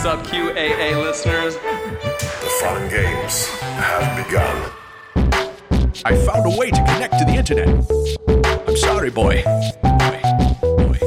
What's up, QAA listeners? The fun games have begun. I found a way to connect to the internet. I'm sorry, boy. Boy. Boy.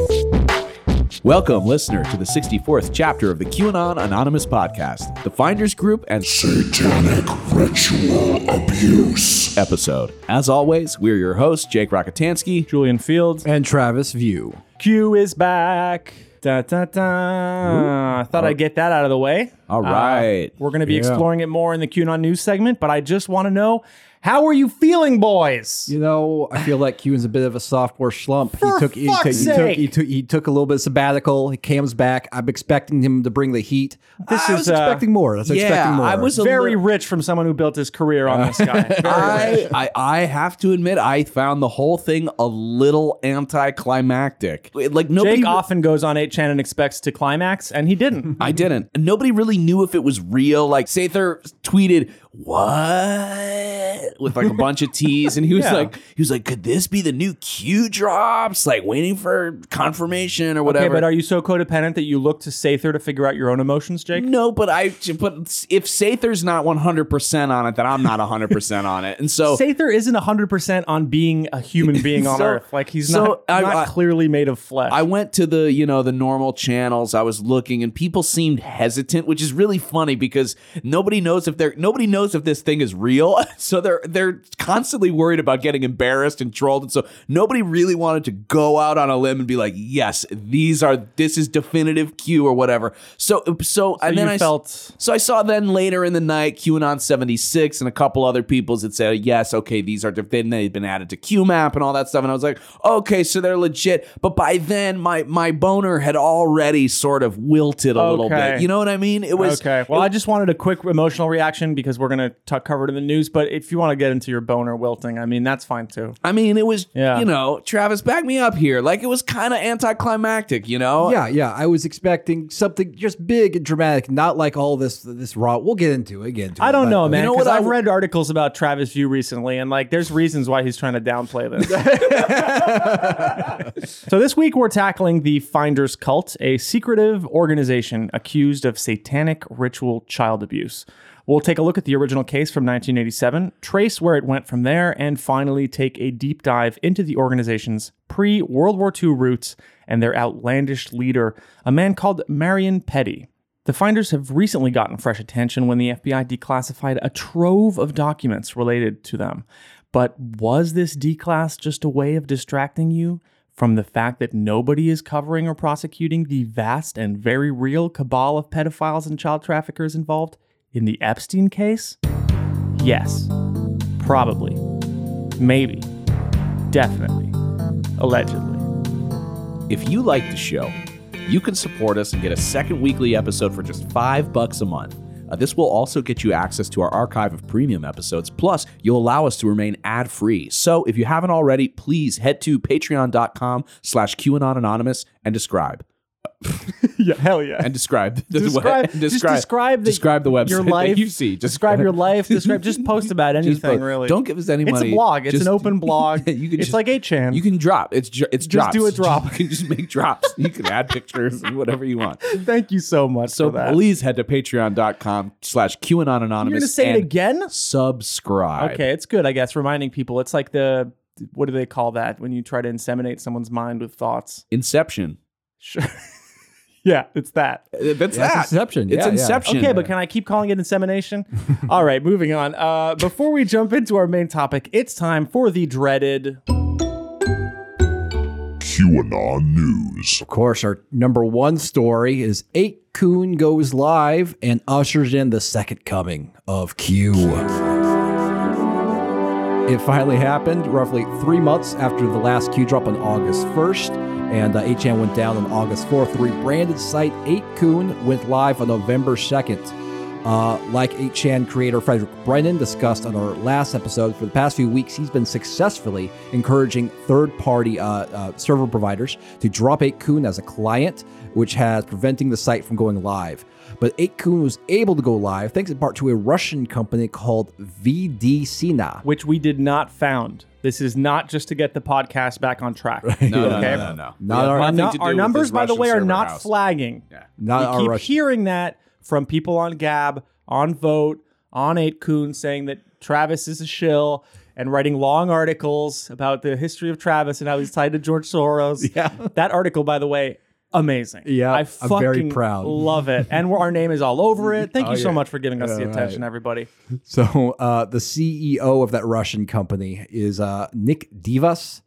Welcome, listener, to the 64th chapter of the QAnon Anonymous podcast, the Finders Group and Satanic ritual abuse. episode. As always, we're your hosts, Jake Rockatansky. Julian Feeld. and Travis View. Q is back. Da, da, da. I thought I'd get that out of the way. All right. Uh, we're going to be Yeah. exploring it more in the QAnon news segment, but I just want to know how are you feeling, boys? You know, I feel like Q is a bit of a sophomore slump. For he took, he, fuck's took, he, took, sake. he took he took a little bit of sabbatical. He comes back. I'm expecting him to bring the heat. This I is, was uh, expecting more. I was yeah, expecting more. I was Very li- rich from someone who built his career on this guy. I. I I have to admit, I found the whole thing a little anticlimactic. Like nobody. Jake often goes on 8chan and expects to climax, and he didn't. I didn't. Nobody really knew if it was real. Like Sather tweeted, "What?" with like a bunch of T's, and he was Yeah. like, he was like, "Could this be the new Q drops?" Like waiting for confirmation or Okay, whatever. but are you so codependent that you look to Sather to figure out your own emotions, Jake? no, but I. But if Sather's not one hundred percent on it, then I'm not hundred percent on it. And so Sather isn't 100% on being a human being on So- Earth. Like, he's so not, I- not I- clearly made of flesh. I went to the, you know, the normal channels. I was looking and people seemed hesitant, which is really funny because nobody knows if they're nobody knows if this thing is real. So they're they're constantly worried about getting embarrassed and trolled. And so nobody really wanted to go out on a limb and be like, "Yes, these are this is definitive Q or whatever." So so, and then I felt- so I saw then later in the night QAnon 76 and a couple other people's that said, yes, okay, these are, then they've been added to QMAP and all that stuff. And I was like, okay, so they're legit. But by then, my my boner had already sort of wilted a little bit. You know what I mean? It was Okay. Well, it- I just wanted a quick emotional reaction because we're going to cover it in the news. But if you want to get into your boner wilting, I mean, that's fine too. I mean, it was, Yeah. you know, Travis, back me up here. Like it was kind of anticlimactic, you know? yeah, yeah. I was expecting something just big and dramatic, not like all this this raw. We'll get into it. Get into it. I don't but- know, man. You know what I I've read articles about Travis View recently, and like, there's reasons why he's trying to downplay this. so this week we're tackling the Finders Cult, a secretive organization accused of satanic ritual child abuse. We'll take a look at the original case from 1987, trace where it went from there, and finally take a deep dive into the organization's pre World War II roots and their outlandish leader, a man called Marion Pettie. The finders have recently gotten fresh attention when the FBI declassified a trove of documents related to them. But was this declass just a way of distracting you from the fact that nobody is covering or prosecuting the vast and very real cabal of pedophiles and child traffickers involved in the Epstein case? Yes. Probably. Maybe. Definitely. Allegedly. If you like the show, you can support us and get a second weekly episode for just five bucks a month. Uh, this will also get you access to our archive of premium episodes. Plus, you'll allow us to remain ad-free. So if you haven't already, please head to patreon.com slash QAnon Anonymous and describe. Yeah, hell yeah. And describe. the describe, just describe the, describe the website your life. you see. Just describe your life. Describe. Just post about anything. Post. really. Don't give us any money. It's a blog. It's Just- an open blog. you can it's just- like 8chan. You can drop. It's ju- it's Just drops. do a drop. You can just make drops. You can add pictures and whatever you want. Thank you so much So please head to patreon.com slash QAnon You're Anonymous. gonna say it again? Subscribe. Okay, it's good. I guess reminding people. It's like the what do they call that when you try to inseminate someone's mind with thoughts? Inception. Sure. yeah, it's that. That's Yeah, it's that. Inception. It's Yeah, yeah. Inception. Okay, but can I keep calling it insemination? All right, moving on. Uh, before we jump into our main topic, it's time for the dreaded. QAnon News. Of course, our number one story is 8kun goes live and ushers in the second coming of Q. It finally happened roughly three months after the last Q drop on August 1st, and uh, 8chan went down on August 4th. The rebranded site 8kun went live on November 2nd. Uh, like 8chan creator Frederick Brennan discussed on our last episode, for the past few weeks, he's been successfully encouraging third party uh, uh, server providers to drop 8kun as a client, which has preventing the site from going live. But 8kun was able to go live thanks in part to a Russian company called VDSina. which we did not found. This is not just to get the podcast back on track. No, no, Okay. no, no, no. Not our- Our, Nothing nu- to do our numbers, by the way, are not house. flagging. Yeah. Not we our keep Russian. hearing that from people on Gab, on Voat, on 8kun saying that Travis is a shill and writing long articles about the history of Travis and how he's tied to George Soros. Yeah. That article, by the way, amazing. Yeah, I I'm very proud. love it. And we're- our name is all over it. Thank you so yeah. much for giving us the attention, right. everybody. So uh, the CEO of that Russian company is uh, Nick Divas.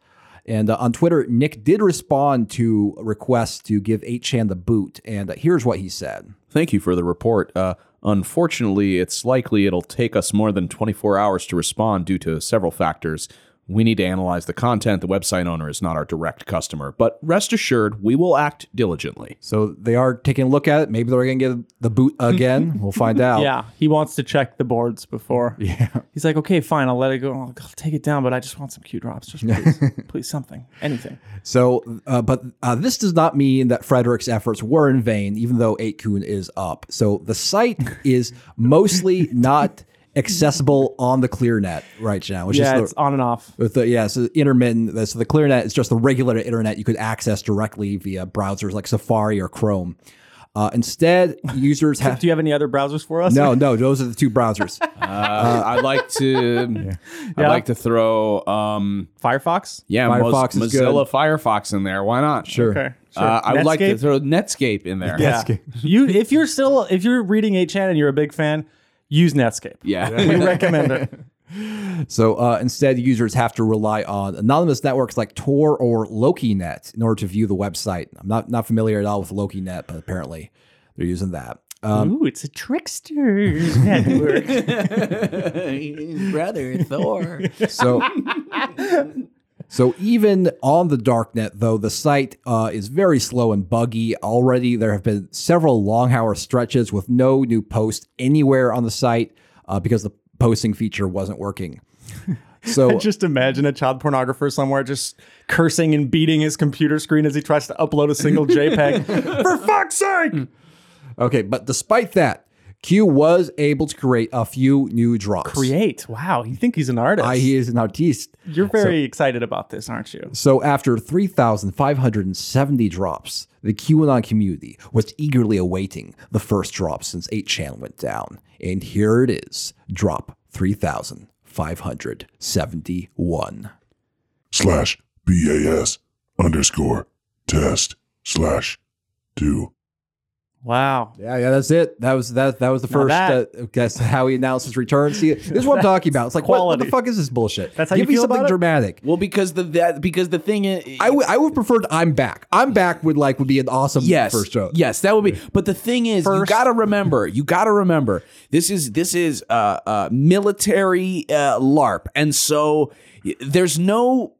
And uh, on Twitter, Nick did respond to requests to give 8chan the boot. And uh, here's what he said. Thank you for the report. Uh, unfortunately, it's likely it'll take us more than 24 hours to respond due to several factors. We need to analyze the content. The website owner is not our direct customer, but rest assured, we will act diligently. So they are taking a look at it. Maybe they're going to get the boot again. we'll find out. Yeah, he wants to check the boards before. Yeah. He's like, okay, fine, I'll let it go. I'll, I'll take it down, but I just want some Q drops. Just please, please, something, anything. So, uh, but uh, this does not mean that Frederick's efforts were in vain, even though 8kun is up. So the site is mostly not accessible on the ClearNet right now. Which Yeah, is it's on and off. with the yeah, so intermittent. So the ClearNet is just the regular internet you could access directly via browsers like Safari or Chrome. Uh, instead, users have Do you have any other browsers for us? no, no. Those are the two browsers. Uh, I'd like to, I'd Yeah. like to throw, um, Firefox. yeah, Firefox Mos- is Mozilla Firefox in there. Why not? Sure. Okay. Sure. Uh, I would like to throw Netscape in there. Yeah. you if you're still if you're reading 8chan and you're a big fan, use Netscape. Yeah. We recommend it. So uh, instead, users have to rely on anonymous networks like Tor or LokiNet in order to view the website. I'm not not familiar at all with LokiNet, but apparently they're using that. Um, Ooh, it's a trickster network. Brother Thor. so, so even on the darknet, though, the site uh, is very slow and buggy. Already, there have been several long-hour stretches with no new post anywhere on the site uh, because the posting feature wasn't working. So just imagine a child pornographer somewhere just cursing and beating his computer screen as he tries to upload a single JPEG. For fuck's sake! Okay, but despite that, Q was able to create a few new drops. Create. Wow, you think he's an artist? I, he is an artiste. You're very excited about this, aren't you? So after 3,570 drops, the QAnon community was eagerly awaiting the first drop since 8chan went down. And here it is, drop 3,571. slash BAS underscore test slash do. Wow. Yeah, yeah, that's it. That was that. That was the first. that- Uh, guess how he announced his return. See, this is what I'm talking about. It's like what, what the fuck is this bullshit? That's how Give you me feel something about it? dramatic. well, because the that because the thing is, I would I would prefer I'm back. I'm back would like would be an awesome yes, first show. Yes, that would be. But the thing is, you got to remember. You got to remember. This is this is uh, uh, military uh, LARP, and so there's no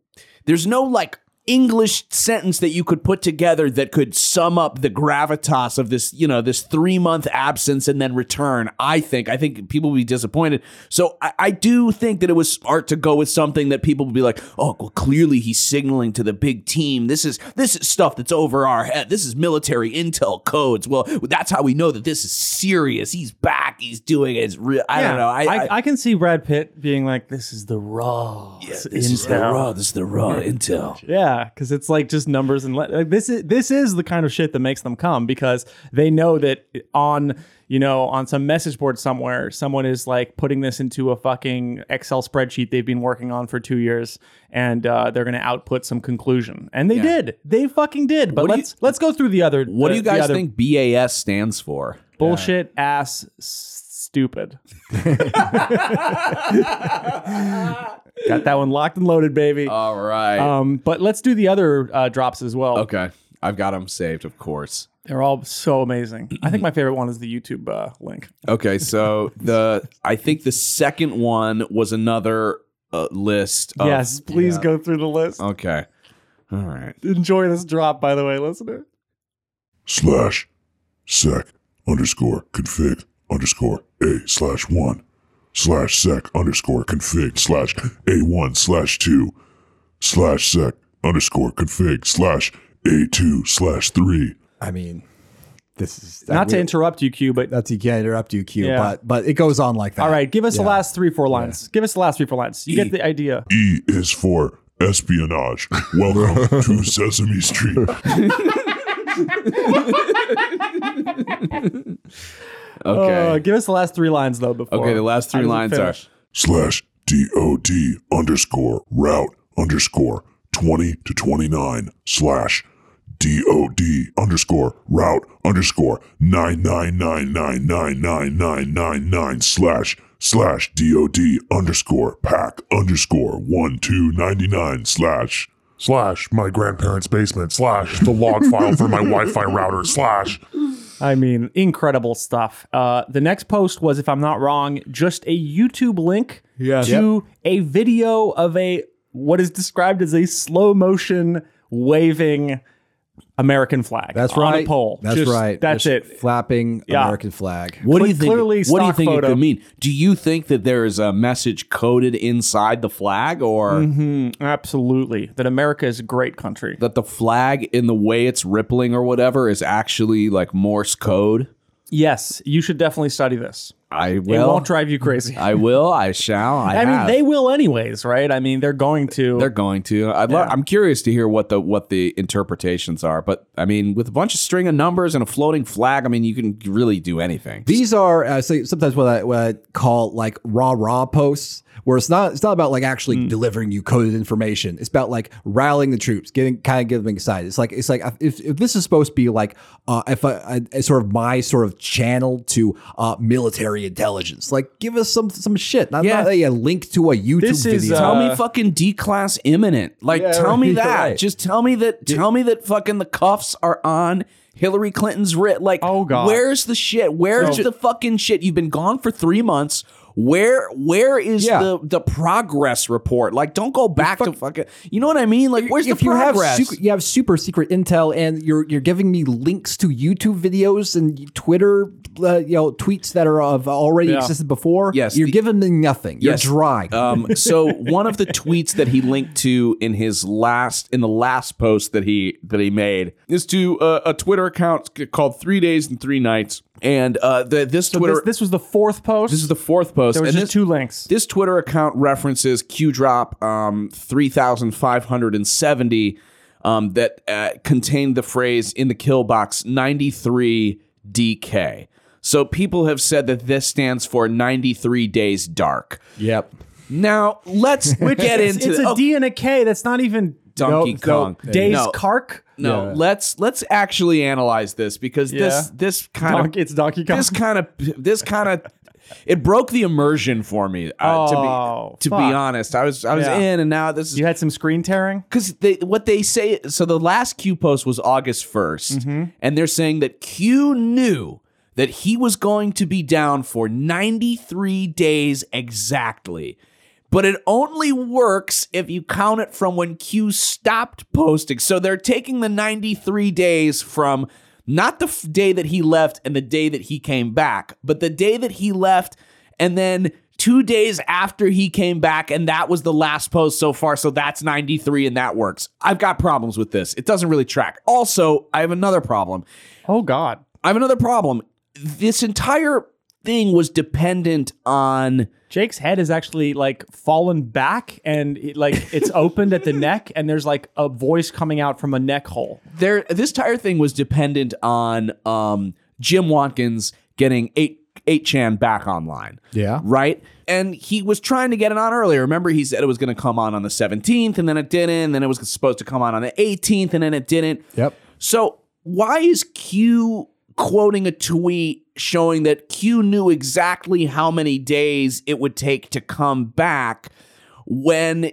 there's no like English sentence that you could put together that could sum up the gravitas of this, you know, this three month absence and then return. I think. I think people will be disappointed. So I, I do think that it was smart to go with something that people would be like, oh, well, clearly he's signaling to the big team. This is this is stuff that's over our head. This is military intel codes. Well, that's how we know that this is serious. He's back. He's doing it. It's real. I don't know. I, I, I, I can see Brad Pitt being like, "This is the raw yeah, this is the intel." raw. This is the raw intel. Yeah, because it's like just numbers and le- like this is this is the kind of shit that makes them come because they know that on you know on some message board somewhere someone is like putting this into a fucking Excel spreadsheet they've been working on for two years and uh, they're gonna output some conclusion. And they did. They fucking did. But What let's let's go through the other What do you guys think BAS stands for? bullshit ass s- stupid got that one locked and loaded baby All right. um but let's do the other uh, drops as well okay. I've got them saved, of course. They're all so amazing. I think my favorite one is the YouTube uh, link. Okay, so the I think the second one was another uh, list. Of, yes, please go through the list. Okay. All right. Enjoy this drop, by the way, listener. slash sec underscore config underscore a slash one slash sec underscore config slash a one slash two slash sec underscore config slash a two slash three. I mean, this is Not to interrupt you, Q, but That's you can't interrupt you, Q. Yeah. But but it goes on like that. all right, give us the Yeah. last three, four lines. Give us the last three, four lines. You get the idea. E is for espionage. Welcome to Sesame Street. Okay. Uh, give us the last three lines though. Before Okay, the last three How lines are- finish? slash DOD underscore route underscore 20 to 29 slash DOD underscore route underscore 999999999 slash slash DOD underscore pack underscore 1299 slash slash my grandparents' basement. Slash the log file for my Wi-Fi router. Slash. I mean, incredible stuff. Uh, the next post was, if I'm not wrong, just a YouTube link to a video of a what is described as a slow motion waving American flag. That's on right. a pole. That's Just- right. That's Just it. Flapping Yeah. American flag. What do you think? clearly what do you stock think it photo. could mean? Do you think that there is a message coded inside the flag, or Mm-hmm. Absolutely. That America is a great country. that the flag, in the way it's rippling or whatever, is actually like Morse code? Yes, you should definitely study this. I will. It will. won't drive you crazy. I will. I shall. I, I mean, have. they will anyways, right? I mean, they're going to. They're going to. I'd lo- Yeah. I'm curious to hear what the what the interpretations are. But I mean, with a bunch of string of numbers and a floating flag, I mean, you can really do anything. These are uh, say sometimes what I, what I call like raw raw posts, where it's not it's not about like actually Hmm. delivering you coded information. It's about like rallying the troops, getting kind of getting them excited. It's like it's like if, if this is supposed to be like uh, if I, I sort of my sort of channel to uh, military intelligence, like give us some some shit, not, Yeah. not a, a link to a YouTube This is, video. uh, Tell me fucking declass imminent. Like Yeah, tell me that. right. Just tell me that tell me that fucking the cuffs are on Hillary Clinton's writ. Like Oh, God. where's the shit? Where's So- the fucking shit? You've been gone for three months. Where where is Yeah. the the progress report? Like don't go back to fucking you know what I mean? Like where's if the you have progress? super, you have super secret intel and you're you're giving me links to YouTube videos and Twitter uh, you know tweets that are of already Yeah. existed before. Yes, you're the- giving me nothing. Yes. You're dry. Um, so one of the tweets that he linked to in his last in the last post that he that he made is to uh, a Twitter account called Three Days and Three Nights, and uh, the, this So Twitter this, this was the fourth post. this is the fourth post. there was and just this, two links. this Twitter account references QDrop um, 3570 um, that uh, contained the phrase in the kill box 93 DK. So people have said that this stands for 93 days dark. yep. Now let's get it's, into it's the- a D and a K. That's not even Donkey no, Kong. No, Days No. Kark. No, Yeah. let's let's actually analyze this because Yeah. this this kind Donkey, of it's Donkey Kong. this kind of this kind of it broke the immersion for me. Uh, Oh, to be to fuck. be honest, I was I was Yeah. in and now this is you had some screen tearing. because they what they say. So the last Q post was August 1st Mm-hmm. and they're saying that Q knew that he was going to be down for 93 days exactly. But it only works if you count it from when Q stopped posting. So they're taking the 93 days from not the f- day that he left and the day that he came back, but the day that he left and then two days after he came back, and that was the last post so far. So that's 93 and that works. I've got problems with this. It doesn't really track. Also, I have another problem. Oh God. I have another problem. This entire thing was dependent on. Jake's head is actually like fallen back and it, like it's opened at the neck and there's like a voice coming out from a neck hole. there this entire thing was dependent on um Jim Watkins getting eight eight chan back online. Yeah. Right? And he was trying to get it on earlier. Remember, he said it was going to come on on the 17th, and then it didn't. And then it was supposed to come on on the 18th, and then it didn't. Yep. So why is Q quoting a tweet showing that Q knew exactly how many days it would take to come back when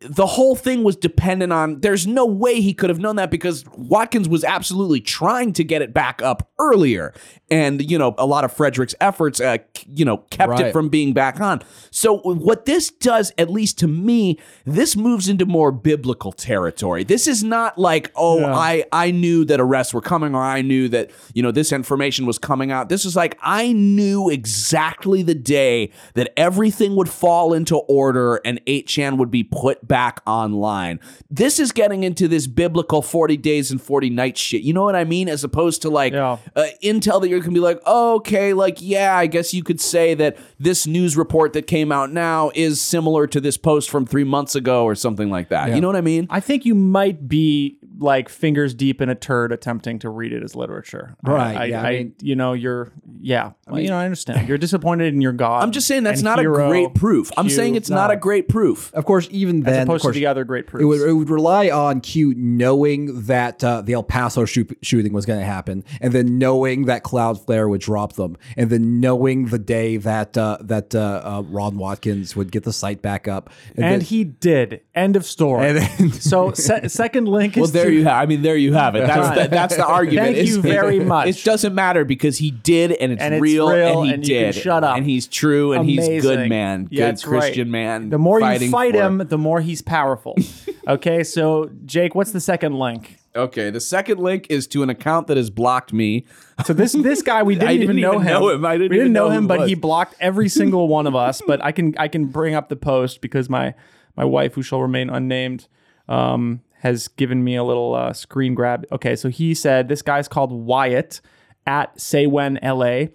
the whole thing was dependent on there's no way he could have known that because Watkins was absolutely trying to get it back up earlier and you know a lot of Frederick's efforts uh, you know kept it from being back on. So what this does at least to me this moves into more biblical territory. This is not like oh Yeah. I I knew that arrests were coming or I knew that you know this information was coming out. This is like I knew exactly the day that everything would fall into order and 8chan would be put back online. This is getting into this biblical 40 days and 40 nights shit. You know what I mean? As opposed to like Yeah. uh, intel that you can be like oh, okay like yeah I guess you could say that this news report that came out now is similar to this post from three months ago or something like that. You know what I mean? I think you might be like fingers deep in a turd attempting to read it as literature. Right, I, yeah, I, I mean- you know, you're yeah. Well, you know, I understand. You're disappointed in your god. I'm just saying that's not a great proof. I'm saying it's not a great proof. Of course, even then, as of opposed course, to the other great proofs. It would, it would rely on Q knowing that uh, the El Paso shoot, shooting was going to happen, and then knowing that Cloudflare would drop them, and then knowing the day that uh, that uh, uh, Ron Watkins would get the site back up, and then- he did. End of story. And then- so se- second link is Well, there you have. I mean, there you have it. That's the, that's the argument. Thank you very much. It doesn't matter because he did, and it's, And it's real, real, and he and you can did. shut up. and he's true, and he's good Amazing. man, Yeah, good that's right. Christian man. The more you fight for- him, the more he's powerful. okay, so Jake, what's the second link? Okay, the second link is to an account that has blocked me. So this this guy we didn't, I even didn't know even him. know him. I didn't we didn't even know know him, who it but he blocked every single one of us. But I can I can bring up the post because my my wife, who shall remain unnamed, um, has given me a little uh, screen grab. Okay, so he said this guy's called Wyatt at Say When LA.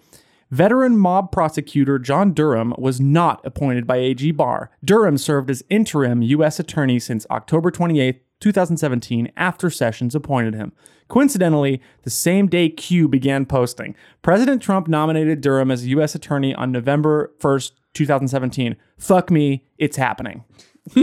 Veteran mob prosecutor John Durham was not appointed by AG Barr. Durham served as interim U.S. attorney since October 28, 2017, after Sessions appointed him. Coincidentally, the same day Q began posting, President Trump nominated Durham as U.S. attorney on November 1st, 2017. Fuck me, it's happening.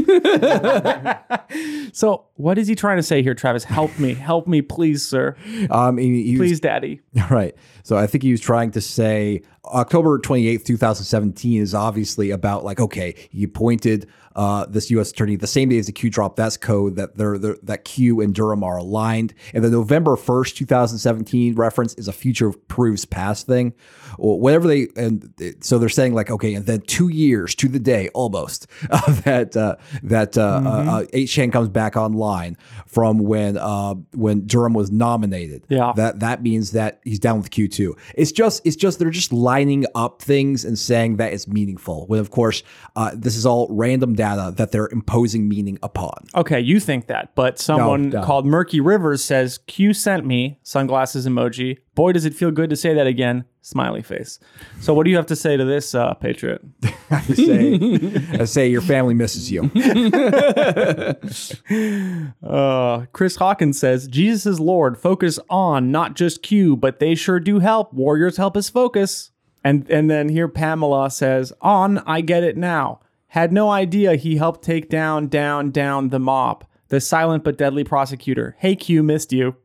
so, what is he trying to say here, Travis? Help me, help me, please, sir. um, he, he was- Please, daddy. Right. So I think he was trying to say October 28th, 2017 is obviously about like, okay, he appointed uh, this U.S. attorney the same day as the Q drop. That's code that they're, they're that Q and Durham are aligned. And the November 1st, 2017 reference is a future proves past thing. Or whatever they, and so they're saying like, okay, and then two years to the day almost uh, that, uh, that uh, uh, uh, 8chan comes back online from when, uh, when Durham was nominated. Yeah. That that means that he's down with Q2. It's just it's just they're just lining up things and saying that it's meaningful. When of course uh, this is all random data that they're imposing meaning upon. Okay, you think that, but someone no. called Murky Rivers says Q sent me sunglasses emoji. Boy, does it feel good to say that again. Smiley face. So, what do you have to say to this, uh, Patriot? I say I say your family misses you. Uh, Chris Hawkins says Jesus is Lord. Focus on not just Q, but they sure do help. Warriors help us focus. And and then here Pamela says on. I get it now. Had no idea he helped take down down down the mob. The silent but deadly prosecutor. Hey Q, missed you.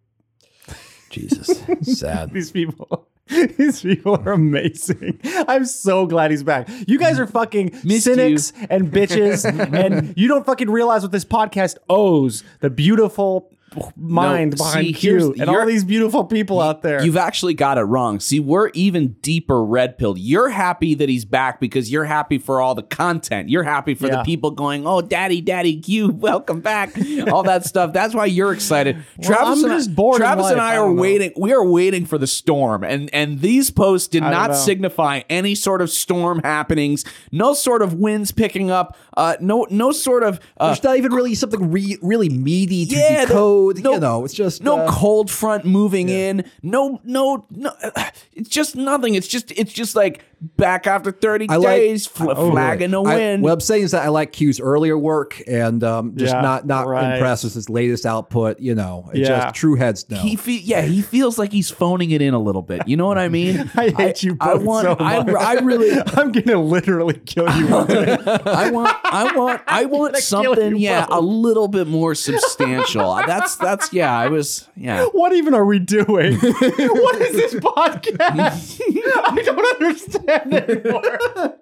Jesus, sad. These people. These people are amazing. I'm so glad he's back. You guys are fucking Missed cynics and bitches, and you don't fucking realize what this podcast owes the beautiful mind No, behind see, Q and all these beautiful people out there. You've actually got it wrong. See, we're even deeper red pilled. You're happy that he's back because you're happy for all the content. You're happy for Yeah. the people going, "Oh, daddy, daddy, Q, welcome back." all that stuff. That's why you're excited. Travis I'm and just I, bored Travis and. I I are know. waiting. We are waiting for the storm, and and these posts did I know. signify any sort of storm happenings. No sort of winds picking up. Uh, no no sort of. Uh, There's not even really something re- really meaty to Yeah, the- decode. no- you know, it's just no uh, cold front moving in no no no it's just nothing it's just it's just like back after 30 I like- days fl- flag in the I- wind what I'm saying is that I like Q's earlier work and um, just Yeah, not not right. impressed with his latest output. You know, it's Yeah. just true heads no. he fe- yeah he feels like he's phoning it in a little bit you know what i mean I hate you I both want so much. I really I'm gonna literally kill you. I want I want I want something yeah both. a little bit more substantial that's that's yeah I was yeah what even are we doing? what is this podcast? I don't understand anymore.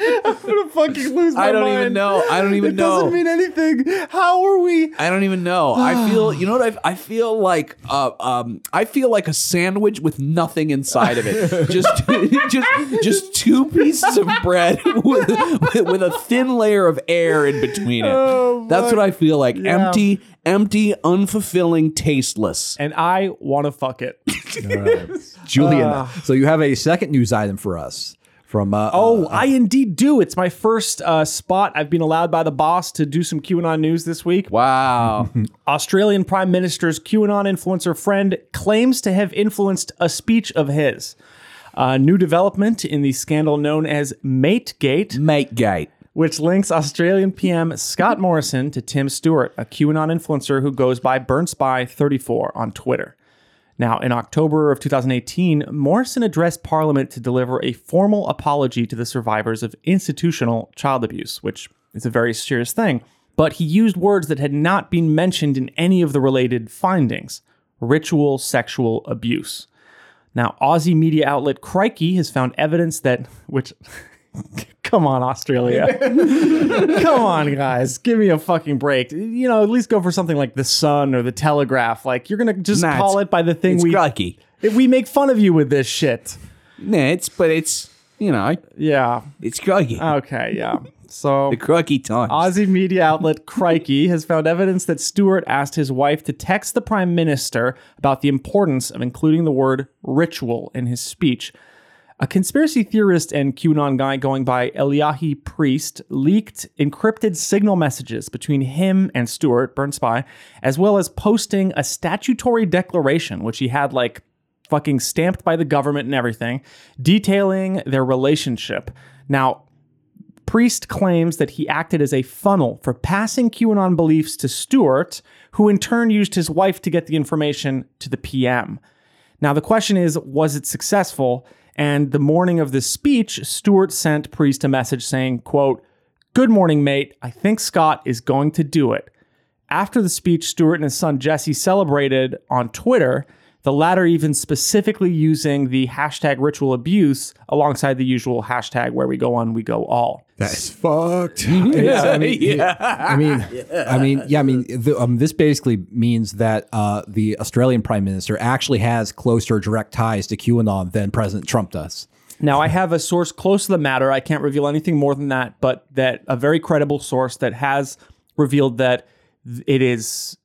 I'm gonna fucking lose my I don't mind. even know I don't even It know It doesn't mean anything. How are we? I don't even know. I feel, you know what I, I feel like? Uh, um, I feel like a sandwich with nothing inside of it. Just, just, just two pieces of bread with, with, with a thin layer of air in between it. Oh, That's what I feel like. Yeah. Empty, empty, unfulfilling, tasteless. And I want to fuck it. Julian. so you have a second news item for us from uh, Oh, uh, I indeed do. It's my first uh, spot. I've been allowed by the boss to do some QAnon news this week. Wow. Australian Prime Minister's QAnon influencer friend claims to have influenced a speech of his. A new development in the scandal known as Mategate Mate gate. Which links Australian PM Scott Morrison to Tim Stewart, a QAnon influencer who goes by BurnSpy34 on Twitter. Now, in October of 2018, Morrison addressed Parliament to deliver a formal apology to the survivors of institutional child abuse, which is a very serious thing. But he used words that had not been mentioned in any of the related findings ritual sexual abuse. Now, Aussie media outlet Crikey has found evidence that, which, come on, Australia. come on, guys. Give me a fucking break. You know, at least go for something like The Sun or The Telegraph. Like, you're going to just Nah, call it by the thing It's we. crikey. We make fun of you with this shit. Nah, it's but it's you know Yeah. it's crikey. Okay, yeah. So. the crikey times. Aussie media outlet Crikey has found evidence that Stewart asked his wife to text the prime minister about the importance of including the word ritual in his speech. A conspiracy theorist and QAnon guy going by Eliahi Priest leaked encrypted signal messages between him and Stewart, Burn Spy, as well as posting a statutory declaration, which he had like fucking stamped by the government and everything, detailing their relationship. Now, Priest claims that he acted as a funnel for passing QAnon beliefs to Stewart, who in turn used his wife to get the information to the PM. Now, the question is was it successful? And the morning of this speech, Stewart sent Priest a message saying, quote, Good morning, mate. I think Scott is going to do it. After the speech, Stewart and his son Jesse celebrated on Twitter, the latter even specifically using the hashtag ritual abuse alongside the usual hashtag where we go on, we go all. That's fucked. yeah, I mean, Yeah. I mean, I mean, yeah, I mean, the, um, this basically means that uh, the Australian Prime Minister actually has closer direct ties to QAnon than President Trump does. Now, I have a source close to the matter. I can't reveal anything more than that, but that a very credible source that has revealed that it is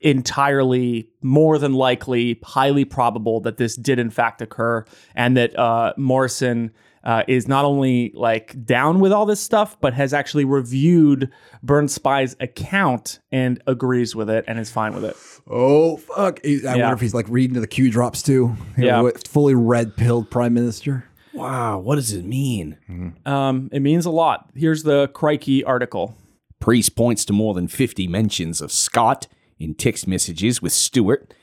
entirely more than likely, highly probable that this did in fact occur, and that uh, Morrison. Uh, is not only like down with all this stuff, but has actually reviewed Burn Spy's account and agrees with it and is fine with it. Oh fuck! I Yeah. wonder if he's like reading to the Q drops too. Yeah. know, fully red pilled Prime Minister. wow, what does it mean? Um, it means a lot. Here's the Crikey article. Priest points to more than 50 mentions of Scott in text messages with Stewart.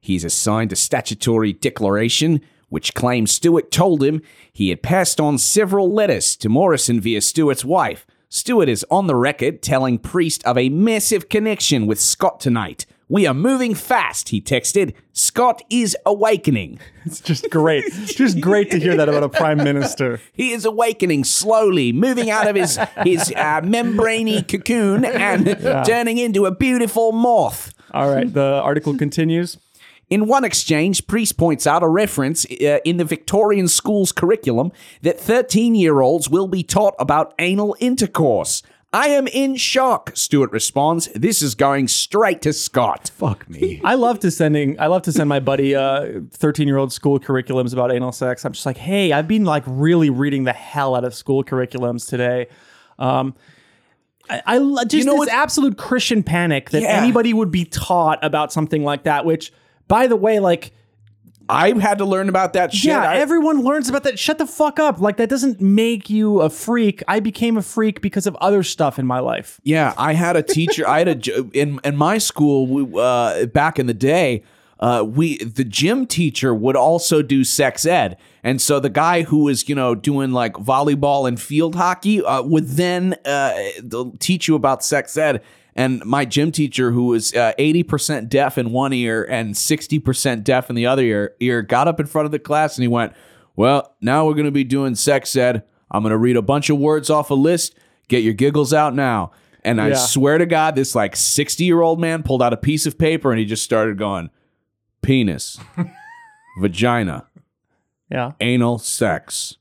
He's assigned a statutory declaration which claims Stewart told him he had passed on several letters to Morrison via Stewart's wife. Stewart is on the record telling Priest of a massive connection with Scott tonight. We are moving fast, he texted. Scott is awakening. It's just great. just great to hear that about a prime minister. He is awakening slowly, moving out of his his uh, membraney cocoon and turning into a beautiful moth. All right, the article continues. In one exchange, Priest points out a reference uh, in the Victorian school's curriculum that 13 year olds will be taught about anal intercourse. I am in shock, Stewart responds. This is going straight to Scott. Fuck me. I love to sending. I love to send my buddy uh, thirteen-year-old school curriculums about anal sex. I'm just like, hey, I've been like really reading the hell out of school curriculums today. Um, I, I lo- just know this what- absolute Christian panic that Yeah. anybody would be taught about something like that. Which, by the way, like I had to learn about that shit. Yeah, I- everyone learns about that. Shut the fuck up. Like that doesn't make you a freak. I became a freak because of other stuff in my life. Yeah, I had a teacher. I had a in in my school we, uh, back in the day. Uh, we the gym teacher would also do sex ed, and so the guy who was you know doing like volleyball and field hockey uh, would then uh, teach you about sex ed. And my gym teacher, who was uh, eighty percent deaf in one ear and sixty percent deaf in the other ear, ear, got up in front of the class and he went, "Well, now we're going to be doing sex ed. I'm going to read a bunch of words off a list. Get your giggles out now." And I swear to God, this like 60 year old man pulled out a piece of paper and he just started going, penis, vagina, Yeah. anal sex,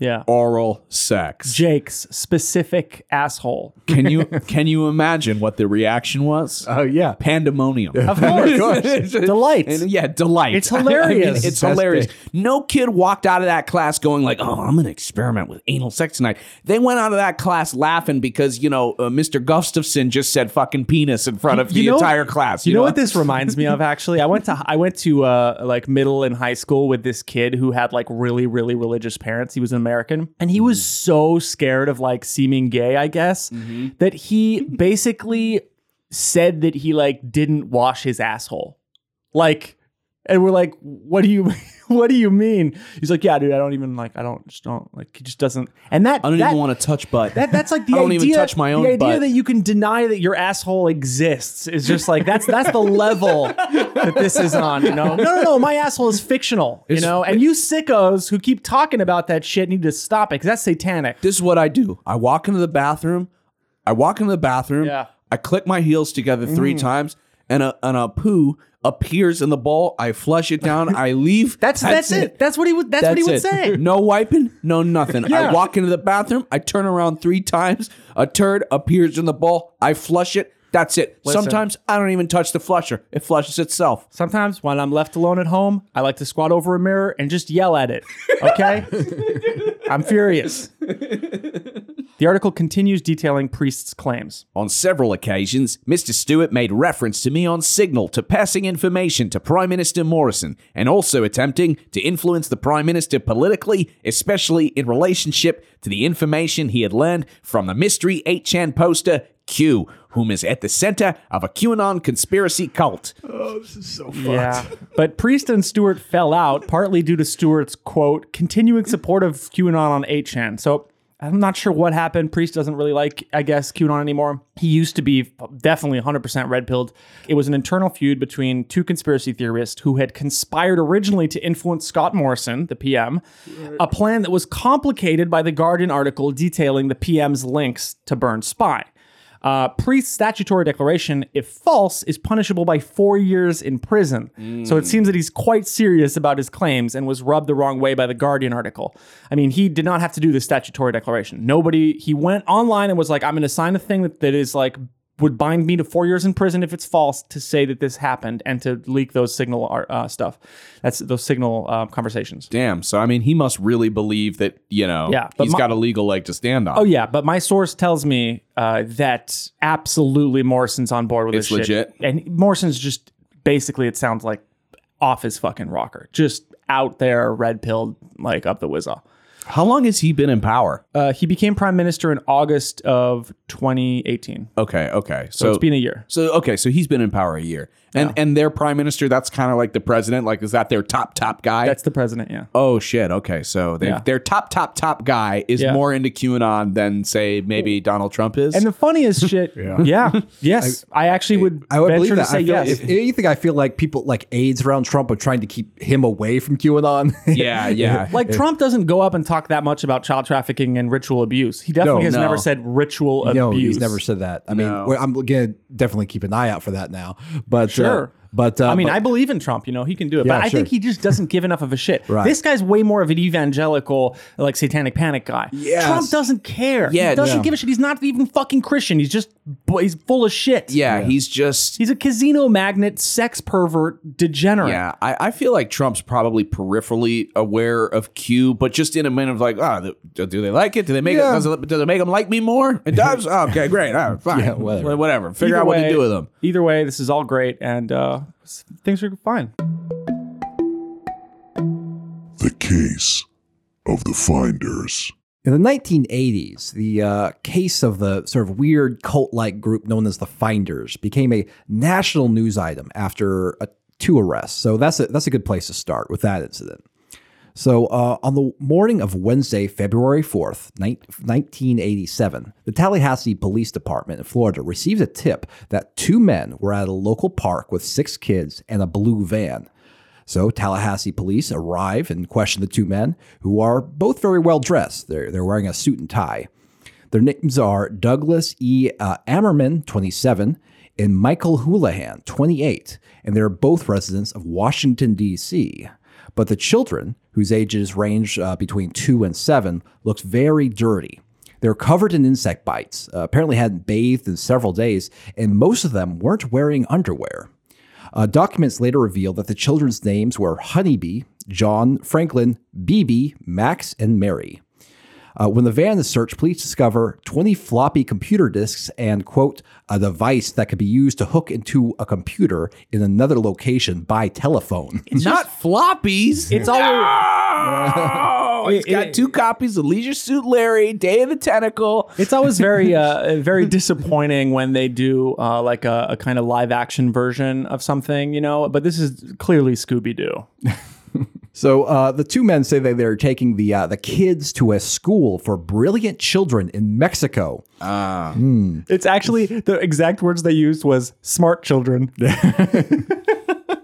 Yeah. oral sex. Jake's specific asshole. Can you can you imagine what the reaction was? Oh yeah. Pandemonium. Of course. Delight. And yeah, delight. It's I mean, hilarious. it's Best hilarious. day. No kid walked out of that class going like, "Oh, I'm going to experiment with anal sex tonight." They went out of that class laughing because you know uh, Mr. Gustafson just said "fucking penis" in front of the You know- entire class. You know what this reminds me of? Actually, I went to I went to uh, like middle and high school with this kid who had like really really religious parents. He was in American. And he was mm-hmm. so scared of like seeming gay, I guess, mm-hmm. that he basically said that he like didn't wash his asshole. Like, and we're like, what do you what do you mean? He's like, yeah, dude, I don't even like, I don't just don't like, he just doesn't. And that I don't that, even want to touch butt. that, that's like the I don't idea. even touch my own the idea butt. that you can deny that your asshole exists is just like that's that's the level that this is on. You know, no, no, no, my asshole is fictional. You know, and you sickos who keep talking about that shit need to stop it because that's satanic. this is what I do. I walk into the bathroom. I walk into the bathroom. Yeah. I click my heels together three mm. times, and a and a poo appears in the bowl. I flush it down. I leave. That's that's, it. That's what he would. That's, what he would it. say. No wiping, no nothing. Yeah. I walk into the bathroom. I turn around three times. A turd appears in the bowl. I flush it. That's it. Listen. Sometimes I don't even touch the flusher. It flushes itself. Sometimes when I'm left alone at home, I like to squat over a mirror and just yell at it. Okay? I'm furious. The article continues detailing Priest's claims. On several occasions, Mr. Stewart made reference to me on Signal to passing information to Prime Minister Morrison and also attempting to influence the Prime Minister politically, especially in relationship to the information he had learned from the mystery 8chan poster Q, whom is at the center of a QAnon conspiracy cult. Oh, this is so fucked. Yeah. But Priest and Stewart fell out partly due to Stewart's quote, continuing support of QAnon on 8chan. So I'm not sure what happened. Priest doesn't really like, I guess, QAnon anymore. He used to be definitely 100% red pilled. It was an internal feud between two conspiracy theorists who had conspired originally to influence Scott Morrison, the PM, a plan that was complicated by the Guardian article detailing the PM's links to Burn Spy. Uh, Priest's statutory declaration, if false, is punishable by four years in prison. So it seems that he's quite serious about his claims and was rubbed the wrong way by the Guardian article. I mean, he did not have to do the statutory declaration. Nobody, he went online and was like, I'm going to sign a thing that, that is like, would bind me to four years in prison if it's false to say that this happened and to leak those signal uh, stuff. That's those signal uh, conversations. Damn. So, I mean, he must really believe that, you know, Yeah, he's my- got a legal leg to stand on. Oh yeah, but my source tells me uh, that absolutely Morrison's on board with It's this shit. legit? and Morrison's just basically it sounds like off his fucking rocker, just out there, red pilled, like up the whizzaw. How long has he been in power? Uh, he became prime minister in August of 2018, Okay, okay. so, it's been a year. So okay, so he's been in power a year, and and their prime minister, that's kind of like the president. Like, is that their top top guy? That's the president, yeah. oh shit. Okay, so they Yeah. their top top top guy is Yeah. more into QAnon than say maybe Donald Trump is. And the funniest shit, yeah, yes, I, actually would I would venture believe to that. say I feel, yes. if anything, I feel like people like aides around Trump are trying to keep him away from QAnon. yeah, yeah. like Trump doesn't go up and talk that much about child trafficking and ritual abuse. He definitely No, has no. never said ritual no, abuse. he's never said that. I mean, No. we're- I'm gonna definitely keep an eye out for that now. But Sure. uh, but uh, I mean, but- I believe in Trump. You know, he can do it. Yeah, but I sure. think he just doesn't give enough of a shit. Right. This guy's way more of an evangelical, like satanic panic guy. Yes. Trump doesn't care. Yeah, he doesn't yeah. give a shit. He's not even fucking Christian. He's just he's full of shit. yeah, he's just He's a casino magnet, sex pervert, degenerate. Yeah, I, I feel like Trump's probably peripherally aware of Q, but just in a minute of like, oh, do, do they like it? Do they make Yeah. it? Does it, does it make them like me more? It does. Oh, okay, great. All right, fine. Yeah, whatever. whatever. Figure Either out what to do with them. Either way, this is all great, and uh, s- things are fine. The case of the finders. In the 1980s, the uh, case of the sort of weird cult like group known as the Finders became a national news item after uh, two arrests. So that's a, that's a good place to start with that incident. So, uh, on the morning of Wednesday, February 4th, 1987, the Tallahassee Police Department in Florida received a tip that two men were at a local park with six kids and a blue van. So Tallahassee police arrive and question the two men, who are both very well dressed. They're, they're wearing a suit and tie. Their names are Douglas E. Uh, Ammerman, 27, and Michael Houlihan, 28, and they're both residents of Washington, D.C. But the children, whose ages range uh, between two and seven, looked very dirty. They were covered in insect bites, uh, apparently hadn't bathed in several days, and most of them weren't wearing underwear. Uh, documents later revealed that the children's names were Honeybee, John, Franklin, BB, Max, and Mary. Uh, when the van is searched, police discover 20 floppy computer disks and, quote, a device that could be used to hook into a computer in another location by telephone. Not floppies. It's all. he's it's got two copies of Leisure Suit Larry, Day of the Tentacle. It's always very, uh, very disappointing when they do uh, like a, a kind of live action version of something, you know. But this is clearly Scooby Doo. So uh, the two men say that they're taking the uh, the kids to a school for brilliant children in Mexico. Ah, It's actually the exact words they used was "smart children."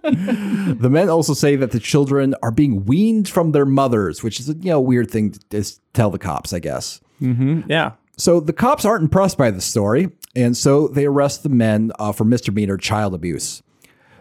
The men also say that the children are being weaned from their mothers, which is a you know weird thing to just tell the cops, I guess. yeah. So the cops aren't impressed by the story, and so they arrest the men uh, for misdemeanor child abuse.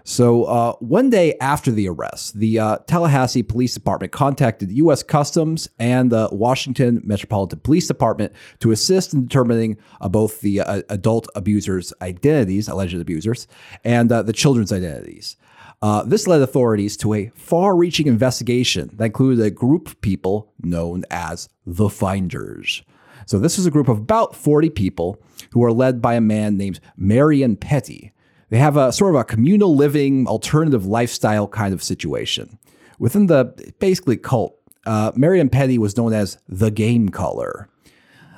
So uh, one day after the arrest, the uh, Tallahassee Police Department contacted U.S. Customs and the Washington Metropolitan Police Department to assist in determining uh, both the uh, adult abusers' identities, alleged abusers, and uh, the children's identities. Uh, this led authorities to a far reaching investigation that included a group of people known as the Finders. So, this was a group of about 40 people who were led by a man named Marion Pettie. They have a sort of a communal living, alternative lifestyle kind of situation. Within the basically cult, uh, Marion Pettie was known as the Game Caller.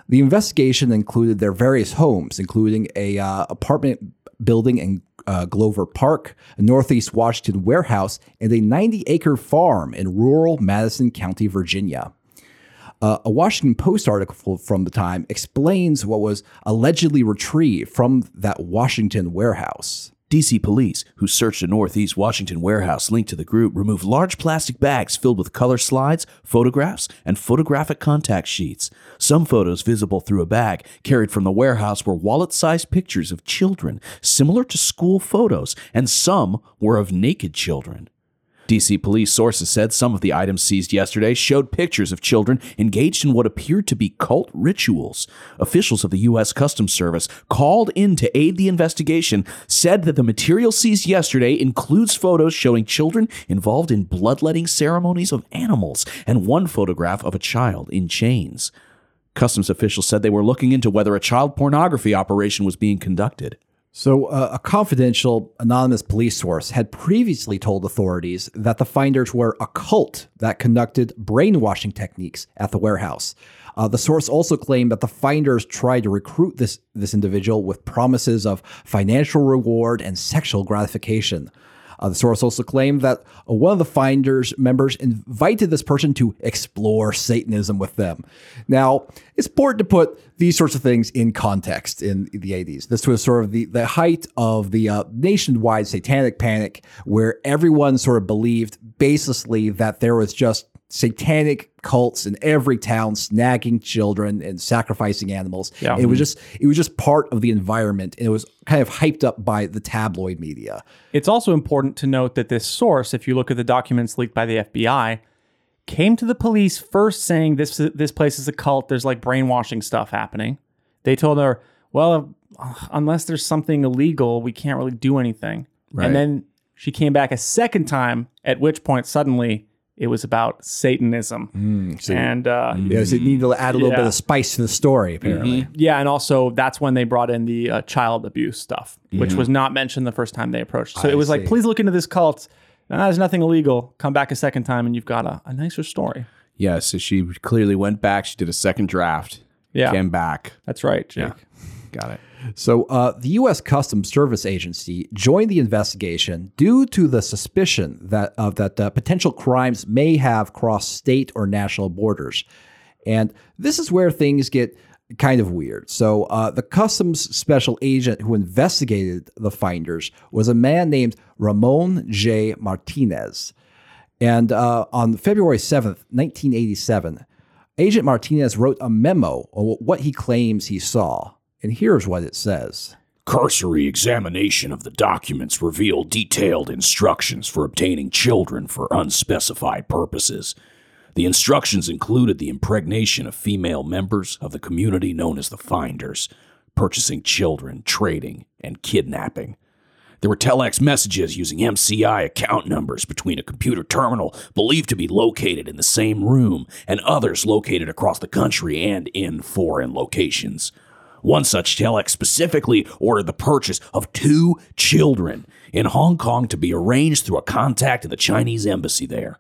The investigation included their various homes, including a uh, apartment building in uh, Glover Park, a Northeast Washington warehouse, and a 90-acre farm in rural Madison County, Virginia. Uh, a Washington Post article from the time explains what was allegedly retrieved from that Washington warehouse. DC police, who searched a Northeast Washington warehouse linked to the group, removed large plastic bags filled with color slides, photographs, and photographic contact sheets. Some photos visible through a bag carried from the warehouse were wallet sized pictures of children, similar to school photos, and some were of naked children. DC police sources said some of the items seized yesterday showed pictures of children engaged in what appeared to be cult rituals. Officials of the U.S. Customs Service, called in to aid the investigation, said that the material seized yesterday includes photos showing children involved in bloodletting ceremonies of animals and one photograph of a child in chains. Customs officials said they were looking into whether a child pornography operation was being conducted. So, uh, a confidential anonymous police source had previously told authorities that the finders were a cult that conducted brainwashing techniques at the warehouse. Uh, the source also claimed that the finders tried to recruit this this individual with promises of financial reward and sexual gratification. Uh, the source also claimed that uh, one of the finders members invited this person to explore Satanism with them. Now, it's important to put these sorts of things in context in the 80s. This was sort of the, the height of the uh, nationwide satanic panic, where everyone sort of believed baselessly that there was just satanic cults in every town snagging children and sacrificing animals. Yeah. It was just it was just part of the environment and it was kind of hyped up by the tabloid media. It's also important to note that this source, if you look at the documents leaked by the FBI, came to the police first saying this this place is a cult. There's like brainwashing stuff happening. They told her, well, unless there's something illegal, we can't really do anything. Right. And then she came back a second time, at which point suddenly it was about Satanism. and uh, Yes, it needed to add a little bit of spice to the story, apparently. yeah, and also that's when they brought in the uh, child abuse stuff, which was not mentioned the first time they approached. So I it was like, please look into this cult. Ah, there's nothing illegal. Come back a second time, and you've got a, a nicer story. Yeah, so she clearly went back. She did a second draft. Yeah. Came back. That's right, Jake. Got it. So, uh, the U.S. Customs Service Agency joined the investigation due to the suspicion that of that uh, potential crimes may have crossed state or national borders, and this is where things get kind of weird. So, uh, the customs special agent who investigated the finders was a man named Ramon J. Martinez, and uh, on February seventh, nineteen eighty-seven. Agent Martinez wrote a memo on what he claims he saw. And here's what it says. Cursory examination of the documents revealed detailed instructions for obtaining children for unspecified purposes. The instructions included the impregnation of female members of the community known as the Finders, purchasing children, trading, and kidnapping. There were telex messages using MCI account numbers between a computer terminal believed to be located in the same room and others located across the country and in foreign locations. One such telex specifically ordered the purchase of two children in Hong Kong to be arranged through a contact in the Chinese embassy there.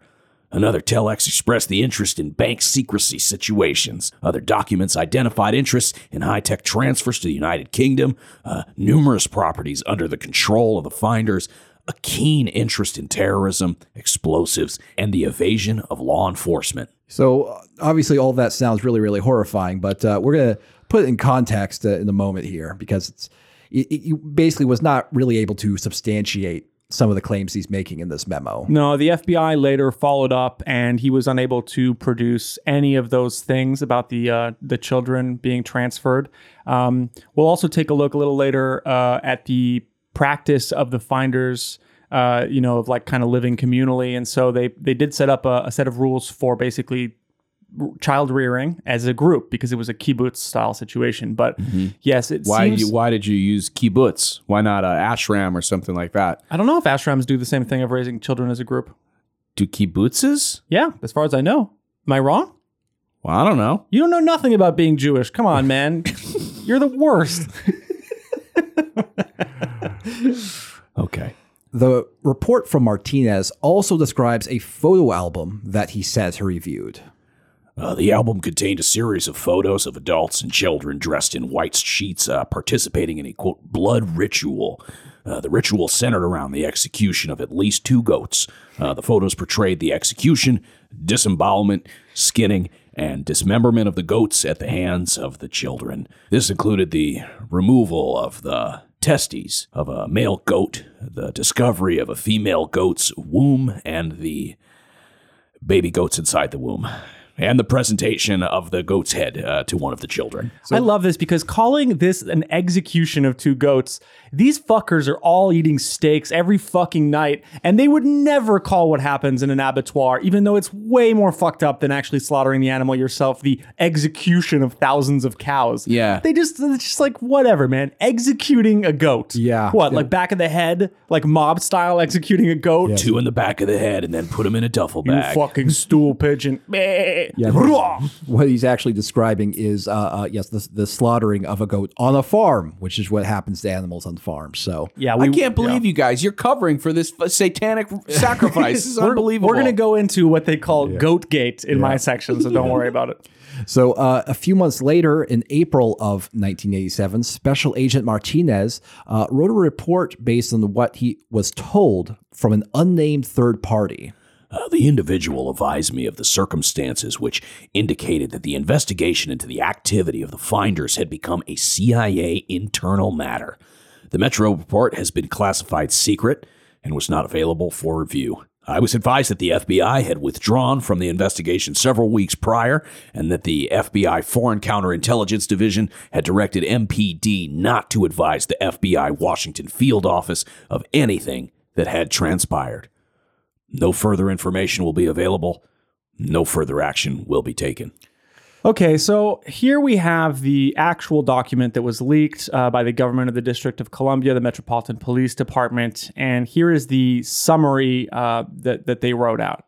Another telex expressed the interest in bank secrecy situations. Other documents identified interests in high tech transfers to the United Kingdom, uh, numerous properties under the control of the finders, a keen interest in terrorism, explosives, and the evasion of law enforcement. So obviously, all that sounds really, really horrifying. But uh, we're gonna put it in context uh, in a moment here because it's it, it basically was not really able to substantiate some of the claims he's making in this memo. No, the FBI later followed up, and he was unable to produce any of those things about the uh, the children being transferred. Um, we'll also take a look a little later uh, at the practice of the finders. Uh, you know, of like kind of living communally, and so they they did set up a, a set of rules for basically child rearing as a group because it was a kibbutz style situation. But mm-hmm. yes, it Why seems you, why did you use kibbutz? Why not a ashram or something like that? I don't know if ashrams do the same thing of raising children as a group. Do kibbutzes? Yeah, as far as I know. Am I wrong? Well, I don't know. You don't know nothing about being Jewish. Come on, man. You're the worst. Okay. The report from Martinez also describes a photo album that he says he reviewed. Uh, the album contained a series of photos of adults and children dressed in white sheets uh, participating in a quote blood ritual. Uh, the ritual centered around the execution of at least two goats. Uh, the photos portrayed the execution, disembowelment, skinning, and dismemberment of the goats at the hands of the children. This included the removal of the testes of a male goat, the discovery of a female goat's womb, and the baby goats inside the womb, and the presentation of the goat's head uh, to one of the children. I love this because calling this an execution of two goats, these fuckers are all eating steaks every fucking night, and they would never call what happens in an abattoir, even though it's way more fucked up than actually slaughtering the animal yourself, the execution of thousands of cows. Yeah. They just, it's just like, whatever, man. Executing a goat. Yeah. What, Yeah. like back of the head, like mob style executing a goat? Two in the back of the head, and then put them in a duffel You bag. fucking stool pigeon. Yeah. what he's actually describing is, uh, uh, yes, the, the slaughtering of a goat on a farm, which is what happens to animals on farms. So Yeah, we I can't believe you guys. You're covering for this f- satanic sacrifice. This is We're, unbelievable. we're going to go into what they call goat gate in my section, so don't worry about it. So, uh, a few months later, in April of 1987, Special Agent Martinez uh, wrote a report based on what he was told from an unnamed third party. Uh, the individual advised me of the circumstances which indicated that the investigation into the activity of the finders had become a CIA internal matter. The Metro report has been classified secret and was not available for review. I was advised that the FBI had withdrawn from the investigation several weeks prior and that the FBI Foreign Counterintelligence Division had directed MPD not to advise the FBI Washington field office of anything that had transpired. No further information will be available. No further action will be taken. Okay, so here we have the actual document that was leaked uh, by the government of the District of Columbia, the Metropolitan Police Department, and here is the summary uh, that, that they wrote out.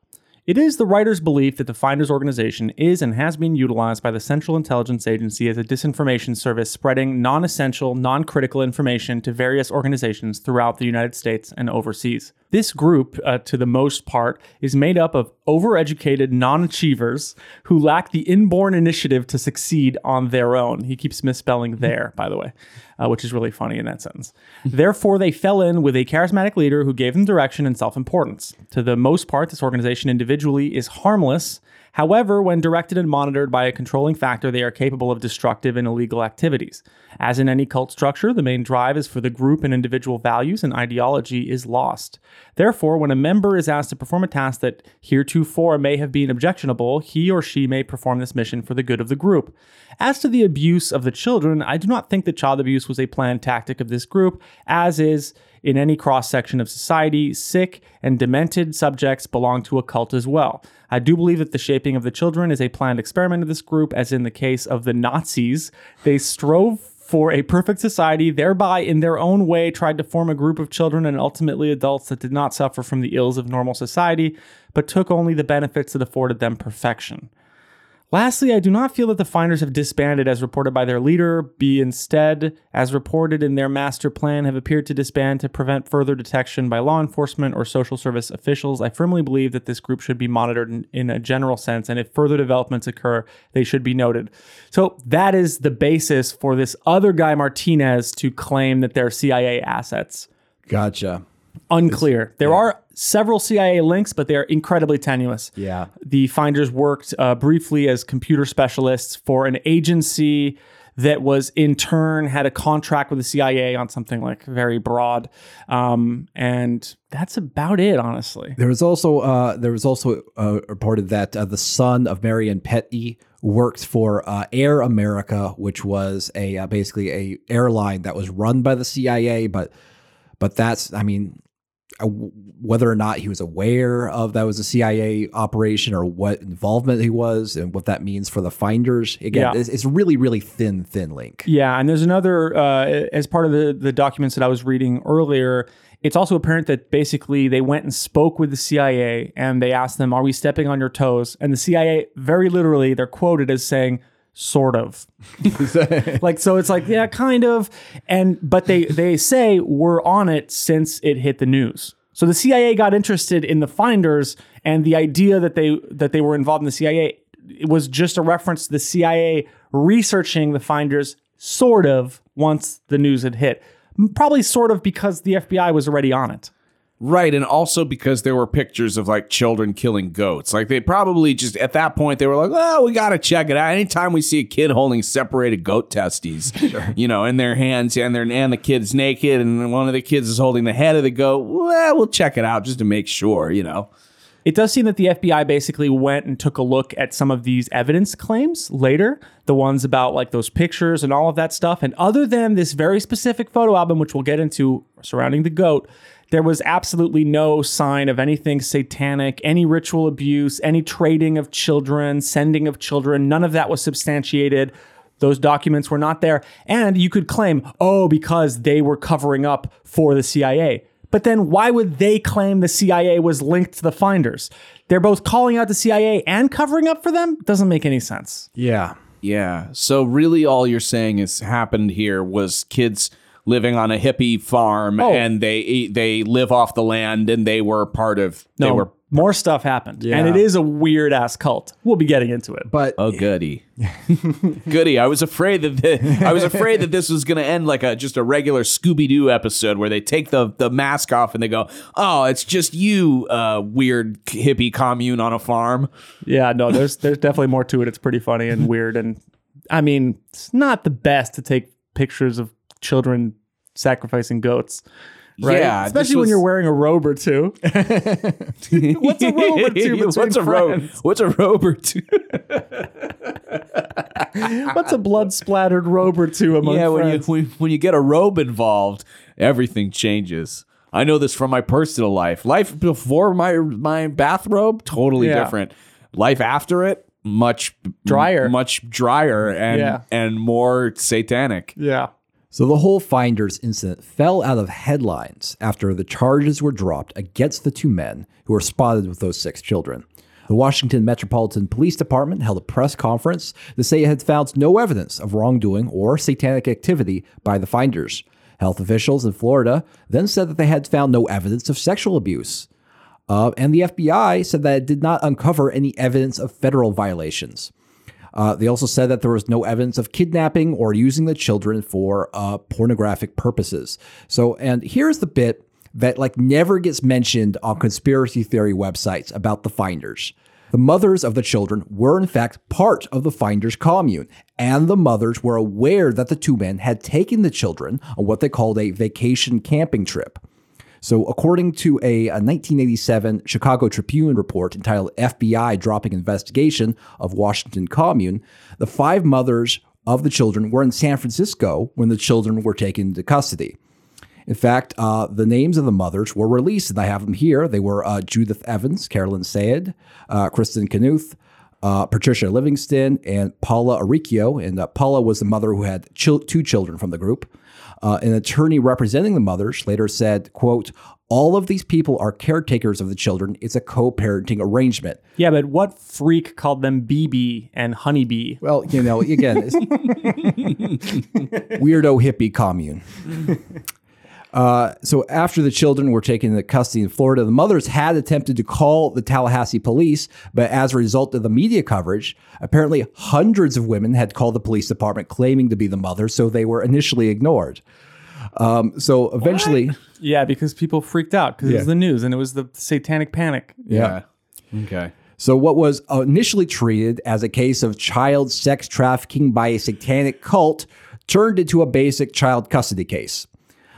It is the writer's belief that the Finders organization is and has been utilized by the Central Intelligence Agency as a disinformation service spreading non essential, non critical information to various organizations throughout the United States and overseas. This group, uh, to the most part, is made up of overeducated non achievers who lack the inborn initiative to succeed on their own. He keeps misspelling there, by the way, uh, which is really funny in that sentence. Therefore, they fell in with a charismatic leader who gave them direction and self importance. To the most part, this organization individually is harmless. However, when directed and monitored by a controlling factor, they are capable of destructive and illegal activities. As in any cult structure, the main drive is for the group and individual values, and ideology is lost. Therefore, when a member is asked to perform a task that heretofore may have been objectionable, he or she may perform this mission for the good of the group. As to the abuse of the children, I do not think that child abuse was a planned tactic of this group, as is in any cross section of society, sick and demented subjects belong to a cult as well. I do believe that the shaping of the children is a planned experiment of this group, as in the case of the Nazis. They strove for a perfect society, thereby, in their own way, tried to form a group of children and ultimately adults that did not suffer from the ills of normal society, but took only the benefits that afforded them perfection. Lastly, I do not feel that the finders have disbanded as reported by their leader. B, instead, as reported in their master plan, have appeared to disband to prevent further detection by law enforcement or social service officials. I firmly believe that this group should be monitored in, in a general sense, and if further developments occur, they should be noted. So that is the basis for this other guy, Martinez, to claim that they're CIA assets. Gotcha. Unclear. There are several CIA links, but they're incredibly tenuous. Yeah. The finders worked uh, briefly as computer specialists for an agency that was in turn had a contract with the CIA on something like very broad, um, and that's about it, honestly. There was also uh, there was also uh, reported that uh, the son of Marion Pettie worked for uh, Air America, which was a uh, basically a airline that was run by the CIA, but but that's I mean whether or not he was aware of that was a CIA operation or what involvement he was and what that means for the finders. Again, Yeah. it's, it's really really thin thin link. Yeah, and there's another uh, as part of the the documents that I was reading earlier. It's also apparent that basically they went and spoke with the CIA and they asked them, "Are we stepping on your toes?" And the CIA, very literally, they're quoted as saying, "Sort of." like so, it's like yeah, kind of, and but they they say we're on it since it hit the news. So the CIA got interested in the finders, and the idea that they that they were involved in the CIA it was just a reference to the CIA researching the finders, sort of, once the news had hit. Probably sort of because the FBI was already on it. Right, and also because there were pictures of like children killing goats. Like they probably just at that point they were like, "Oh, we got to check it out." Anytime we see a kid holding separated goat testes, you know, in their hands, and their and the kid's naked, and one of the kids is holding the head of the goat, well, we'll check it out just to make sure, you know. It does seem that the FBI basically went and took a look at some of these evidence claims later, the ones about like those pictures and all of that stuff. And other than this very specific photo album, which we'll get into surrounding the goat, there was absolutely no sign of anything satanic, any ritual abuse, any trading of children, sending of children. None of that was substantiated. Those documents were not there. And you could claim, oh, because they were covering up for the CIA. But then why would they claim the CIA was linked to the finders? They're both calling out the CIA and covering up for them? Doesn't make any sense. Yeah. Yeah. So really, all you're saying is happened here was kids living on a hippie farm, Oh. and they they live off the land, and they were part of. They No, were more stuff happened. And it is a weird ass cult. We'll be getting into it. But Oh, goody, goody! I was afraid that the, I was afraid that this was going to end like a just a regular Scooby Doo episode where they take the the mask off and they go, "Oh, it's just you, uh, weird hippie commune on a farm." Yeah, no, there's there's definitely more to it. It's pretty funny and weird. And I mean, it's not the best to take pictures of children sacrificing goats. Right? Yeah, Especially when was- you're wearing a robe or two. What's a robe or two What's a robe? What's a robe or two? What's a blood splattered robe or two among yeah, when you friends? when, when you get a robe involved, everything changes. I know this from my personal life. Life before my my bathrobe, totally Yeah. different. Life after it, much Drier. much drier, and Yeah. and more satanic. yeah. So the whole Finders incident fell out of headlines after the charges were dropped against the two men who were spotted with those six children. The Washington Metropolitan Police Department held a press conference to say it had found no evidence of wrongdoing or satanic activity by the Finders. Health officials in Florida then said that they had found no evidence of sexual abuse. Uh, and the FBI said that it did not uncover any evidence of federal violations. Uh, they also said that there was no evidence of kidnapping or using the children for uh, pornographic purposes. So, and here's the bit that like never gets mentioned on conspiracy theory websites about the finders. The mothers of the children were in fact part of the finders commune, and the mothers were aware that the two men had taken the children on what they called a vacation camping trip. So, according to a, a 1987 Chicago Tribune report entitled FBI Dropping Investigation of Washington Commune, the five mothers of the children were in San Francisco when the children were taken into custody. In fact, uh, the names of the mothers were released, and I have them here. They were uh, Judith Evans, Carolyn Sayed, uh, Kristen Knuth, uh, Patricia Livingston, and Paula Aricchio. And uh, Paula was the mother who had two children from the group. Uh, an attorney representing the mothers later said, quote, all of these people are caretakers of the children. It's a co-parenting arrangement. Yeah, but what freak called them BB and Honeybee? Well, you know, again, it's weirdo hippie commune. Uh, so after the children were taken into custody in Florida, the mothers had attempted to call the Tallahassee police, but as a result of the media coverage, apparently hundreds of women had called the police department claiming to be the mothers, so they were initially ignored. Um, so eventually, Yeah, because people freaked out because it was the news and it was the satanic panic. yeah. Okay. So, what was initially treated as a case of child sex trafficking by a satanic cult turned into a basic child custody case.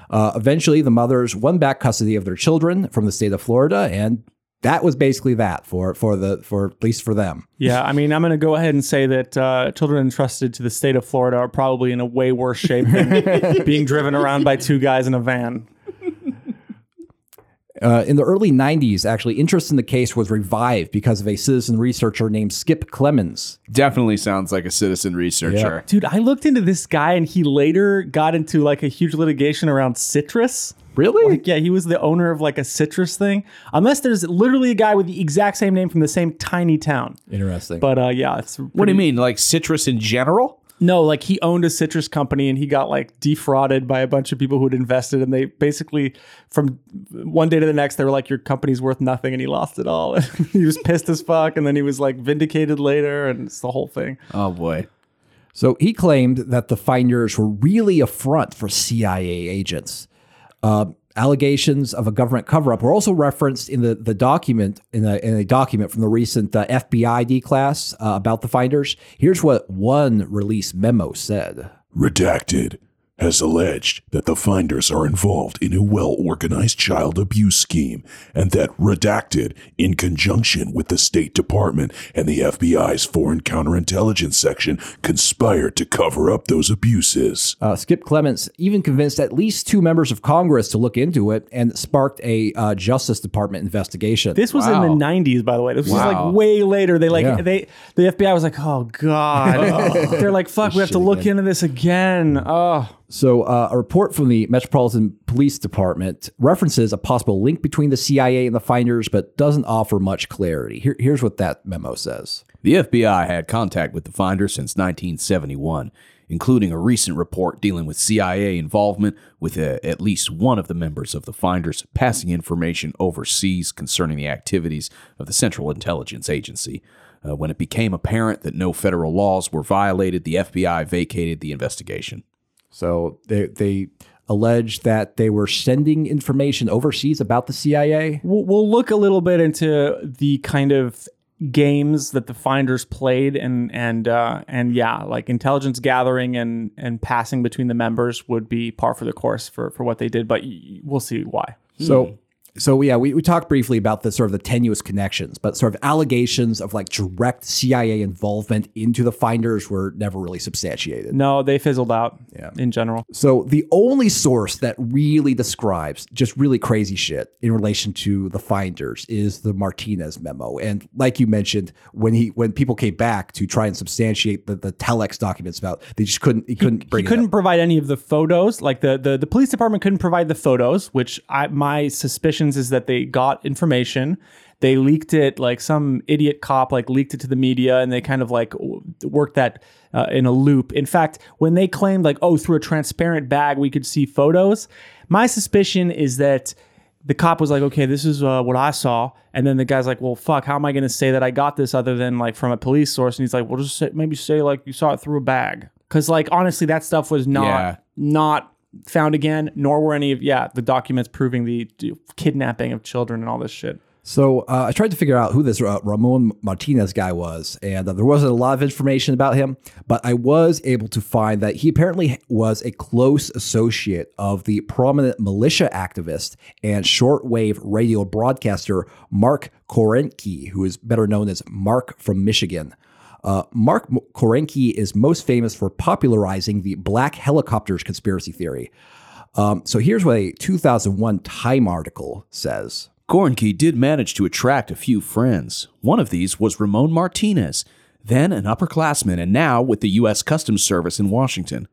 Uh, eventually, the mothers won back custody of their children from the state of Florida, and that was basically that for for the for at least for them. Yeah, I mean, I'm going to go ahead and say that uh, children entrusted to the state of Florida are probably in a way worse shape than being driven around by two guys in a van. Uh, in the early 90s, actually, interest in the case was revived because of a citizen researcher named Skip Clemens. Definitely sounds like a citizen researcher. Dude, I looked into this guy and he later got into like a huge litigation around citrus. Really? Like, yeah, he was the owner of like a citrus thing. Unless there's literally a guy with the exact same name from the same tiny town. Interesting. But uh, yeah, it's What do you mean? Like citrus in general? No, like he owned a citrus company and he got like defrauded by a bunch of people who had invested. And they basically, from one day to the next, they were like, Your company's worth nothing. And he lost it all. he was pissed as fuck. And then he was like vindicated later. And it's the whole thing. Oh boy. So he claimed that the finders were really a front for CIA agents. Uh, allegations of a government cover-up were also referenced in the, the document in a, in a document from the recent uh, FBI declass uh, about the finders. Here's what one release memo said. Redacted has alleged that the finders are involved in a well organized child abuse scheme and that Redacted, in conjunction with the State Department and the FBI's Foreign Counterintelligence Section, conspired to cover up those abuses. Uh, Skip Clements even convinced at least two members of Congress to look into it and sparked a uh, Justice Department investigation. This was in the 90s, by the way. This was Wow. like way later. They like, Yeah. they, the FBI was like, Oh God. They're like, Fuck, we have to look into this again. Oh. So, uh, a report from the Metropolitan Police Department references a possible link between the CIA and the finders, but doesn't offer much clarity. Here, here's what that memo says. The FBI had contact with the finders since 1971, including a recent report dealing with CIA involvement with uh, at least one of the members of the finders passing information overseas concerning the activities of the Central Intelligence Agency. Uh, when it became apparent that no federal laws were violated, the FBI vacated the investigation. So, they, they allege that they were sending information overseas about the CIA. We'll, we'll look a little bit into the kind of games that the finders played and and uh, and yeah, like intelligence gathering and and passing between the members would be par for the course for for what they did, but we'll see why. So, so yeah, we, we talked briefly about the sort of the tenuous connections, but sort of allegations of like direct CIA involvement into the finders were never really substantiated. No, they fizzled out. Yeah. in general. So the only source that really describes just really crazy shit in relation to the finders is the Martinez memo. And like you mentioned, when he when people came back to try and substantiate the, the telex documents about, they just couldn't he couldn't bring he couldn't up. provide any of the photos. Like the, the the police department couldn't provide the photos, which I, my suspicions is that they got information. They leaked it, like some idiot cop, like leaked it to the media, and they kind of like worked that uh, in a loop. In fact, when they claimed like, oh, through a transparent bag we could see photos, my suspicion is that the cop was like, okay, this is uh, what I saw. And then the guy's like, well, fuck, how am I going to say that I got this other than like from a police source? And he's like, well, just say, maybe say like you saw it through a bag. Cause like, honestly, that stuff was not, Yeah. not found again, nor were any of, yeah, the documents proving the kidnapping of children and all this shit. So uh, I tried to figure out who this uh, Ramon Martinez guy was, and uh, there wasn't a lot of information about him. But I was able to find that he apparently was a close associate of the prominent militia activist and shortwave radio broadcaster Mark Koernke, who is better known as Mark from Michigan. Uh, Mark M- Koernke is most famous for popularizing the black helicopters conspiracy theory. Um, so here's what a 2001 Time article says. Koernke did manage to attract a few friends. One of these was Ramon Martinez, then an upperclassman and now with the U.S. Customs Service in Washington.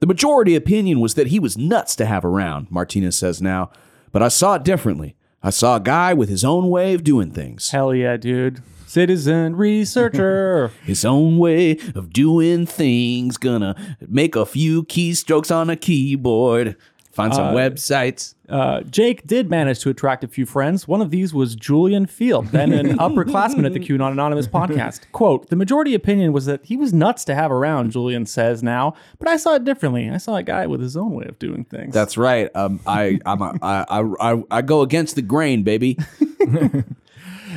The majority opinion was that he was nuts to have around, Martinez says now. But I saw it differently. I saw a guy with his own way of doing things. Hell yeah, dude. Citizen researcher. His own way of doing things. Gonna make a few keystrokes on a keyboard. Find some websites. Uh, Jake did manage to attract a few friends. One of these was Julian Feeld, then an upperclassman at the QAnon Anonymous podcast. Quote, the majority opinion was that he was nuts to have around, Julian says now, but I saw it differently. I saw a guy with his own way of doing things. That's right. Um, I, I'm a, I, I, I, I go against the grain, baby.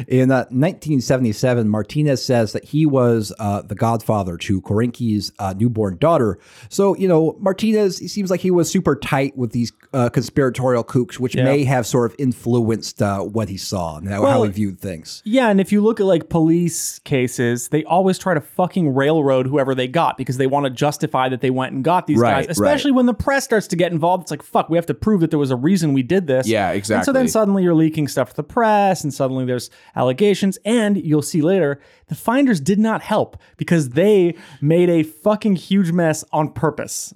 In uh, 1977, Martinez says that he was uh, the godfather to Koernke's uh, newborn daughter. So, you know, Martinez, he seems like he was super tight with these uh, conspiratorial kooks, which may have sort of influenced uh, what he saw and how, how he viewed things. Yeah, and if you look at like police cases, they always try to fucking railroad whoever they got because they want to justify that they went and got these Right, guys. Especially when the press starts to get involved, it's like fuck, we have to prove that there was a reason we did this. Yeah, And so then suddenly you're leaking stuff to the press, and suddenly there's allegations, and you'll see later the finders did not help because they made a fucking huge mess on purpose.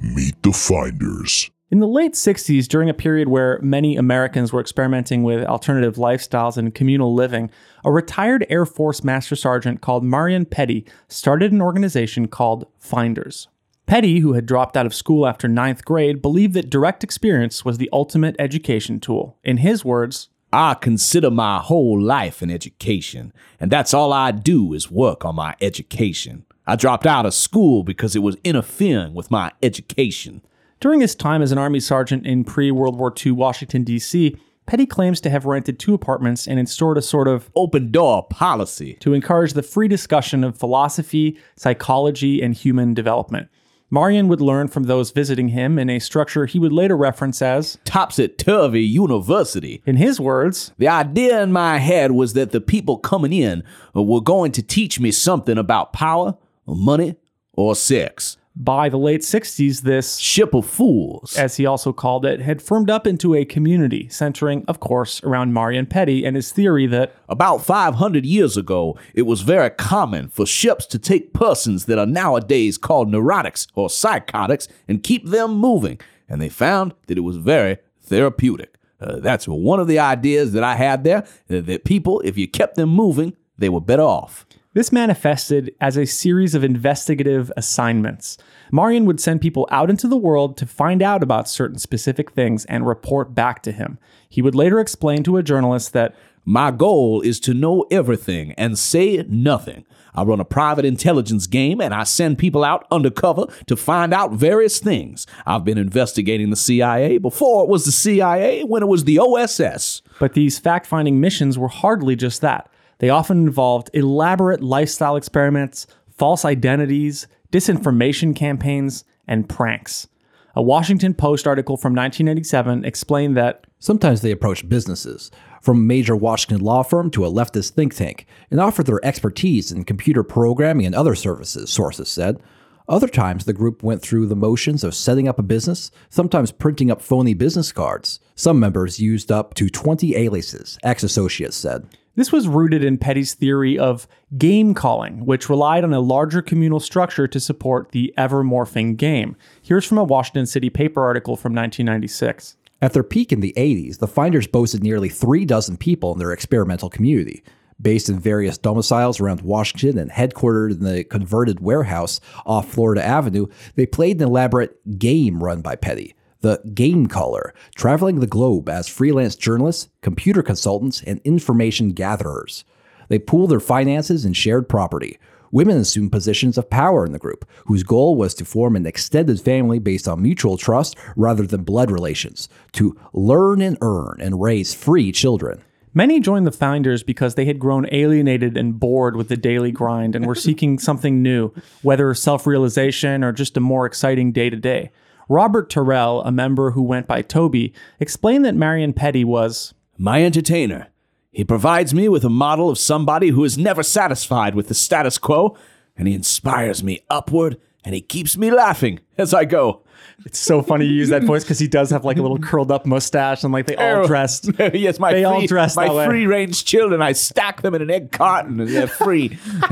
Meet the Finders. In the late 60s, during a period where many Americans were experimenting with alternative lifestyles and communal living, a retired Air Force Master Sergeant called Marion Pettie started an organization called Finders. Pettie, who had dropped out of school after ninth grade, believed that direct experience was the ultimate education tool. In his words, I consider my whole life an education, and that's all I do is work on my education. I dropped out of school because it was interfering with my education. During his time as an Army sergeant in pre World War II Washington, D.C., Pettie claims to have rented two apartments and installed a sort of Open door policy. to encourage the free discussion of philosophy, psychology, and human development. Marion would learn from those visiting him in a structure he would later reference as, Topsy turvy university. in his words, The idea in my head was that the people coming in were going to teach me something about power, or money, or sex. By the late 60s, this, Ship of fools. as he also called it, had firmed up into a community centering, of course, around Marion Pettie and his theory that About 500 years ago, it was very common for ships to take persons that are nowadays called neurotics or psychotics and keep them moving, and they found that it was very therapeutic. Uh, that's one of the ideas that I had there that, that people, if you kept them moving, they were better off. This manifested as a series of investigative assignments. Marion would send people out into the world to find out about certain specific things and report back to him. He would later explain to a journalist that My goal is to know everything and say nothing. I run a private intelligence game and I send people out undercover to find out various things. I've been investigating the CIA before it was the CIA, when it was the OSS. But these fact finding missions were hardly just that. They often involved elaborate lifestyle experiments, false identities, disinformation campaigns, and pranks. A Washington Post article from 1987 explained that Sometimes they approached businesses, from a major Washington law firm to a leftist think tank, and offered their expertise in computer programming and other services, sources said. Other times, the group went through the motions of setting up a business, sometimes printing up phony business cards. Some members used up to 20 aliases, ex associates said. This was rooted in Pettie's theory of game calling, which relied on a larger communal structure to support the ever morphing game. Here's from a Washington City paper article from 1996. At their peak in the 80s, the finders boasted nearly three dozen people in their experimental community. Based in various domiciles around Washington and headquartered in the converted warehouse off Florida Avenue, they played an elaborate game run by Pettie, the Game Caller, traveling the globe as freelance journalists, computer consultants, and information gatherers. They pooled their finances and shared property. Women assumed positions of power in the group, whose goal was to form an extended family based on mutual trust rather than blood relations, to learn and earn and raise free children. Many joined the founders because they had grown alienated and bored with the daily grind and were seeking something new, whether self realization or just a more exciting day to day. Robert Terrell, a member who went by Toby, explained that Marion Pettie was My entertainer. He provides me with a model of somebody who is never satisfied with the status quo, and he inspires me upward and he keeps me laughing as I go. It's so funny you use that voice because he does have like a little curled up mustache and like they all Oh. dressed. yes, my They free, all dressed my free range children. I stack them in an egg carton and they're free.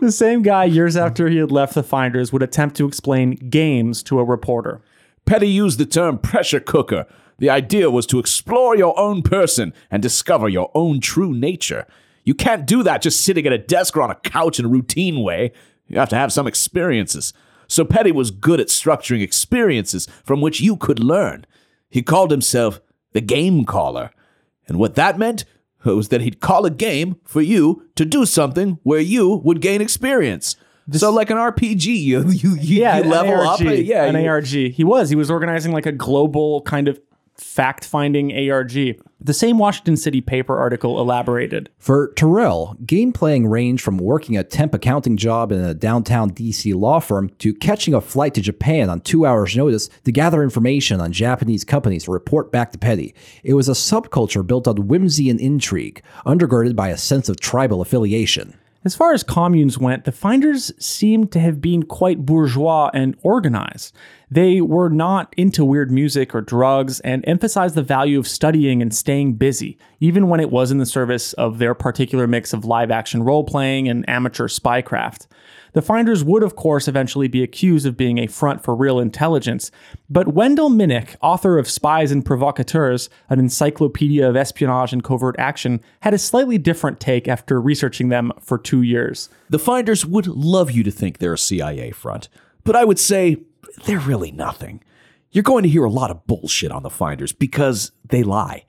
The same guy, years after he had left the Finders, would attempt to explain games to a reporter. Pettie used the term pressure cooker. The idea was to explore your own person and discover your own true nature. You can't do that just sitting at a desk or on a couch in a routine way. You have to have some experiences. So Pettie was good at structuring experiences from which you could learn. He called himself the game caller. And what that meant was that he'd call a game for you to do something where you would gain experience. so like an RPG, you you, you, Yeah, you level ARG, up. Yeah, an you- ARG. He was. He was organizing like a global kind of fact-finding ARG. The same Washington City paper article elaborated. For Terrell, game playing ranged from working a temp accounting job in a downtown DC law firm to catching a flight to Japan on two hours' notice to gather information on Japanese companies to report back to Pettie. It was a subculture built on whimsy and intrigue, undergirded by a sense of tribal affiliation. As far as communes went, the finders seemed to have been quite bourgeois and organized. They were not into weird music or drugs and emphasized the value of studying and staying busy, even when it was in the service of their particular mix of live action role playing and amateur spycraft. The finders would, of course, eventually be accused of being a front for real intelligence, but Wendell Minnick, author of Spies and Provocateurs, an encyclopedia of espionage and covert action, had a slightly different take after researching them for two years. The finders would love you to think they're a CIA front, but I would say they're really nothing. You're going to hear a lot of bullshit on the finders because they lie.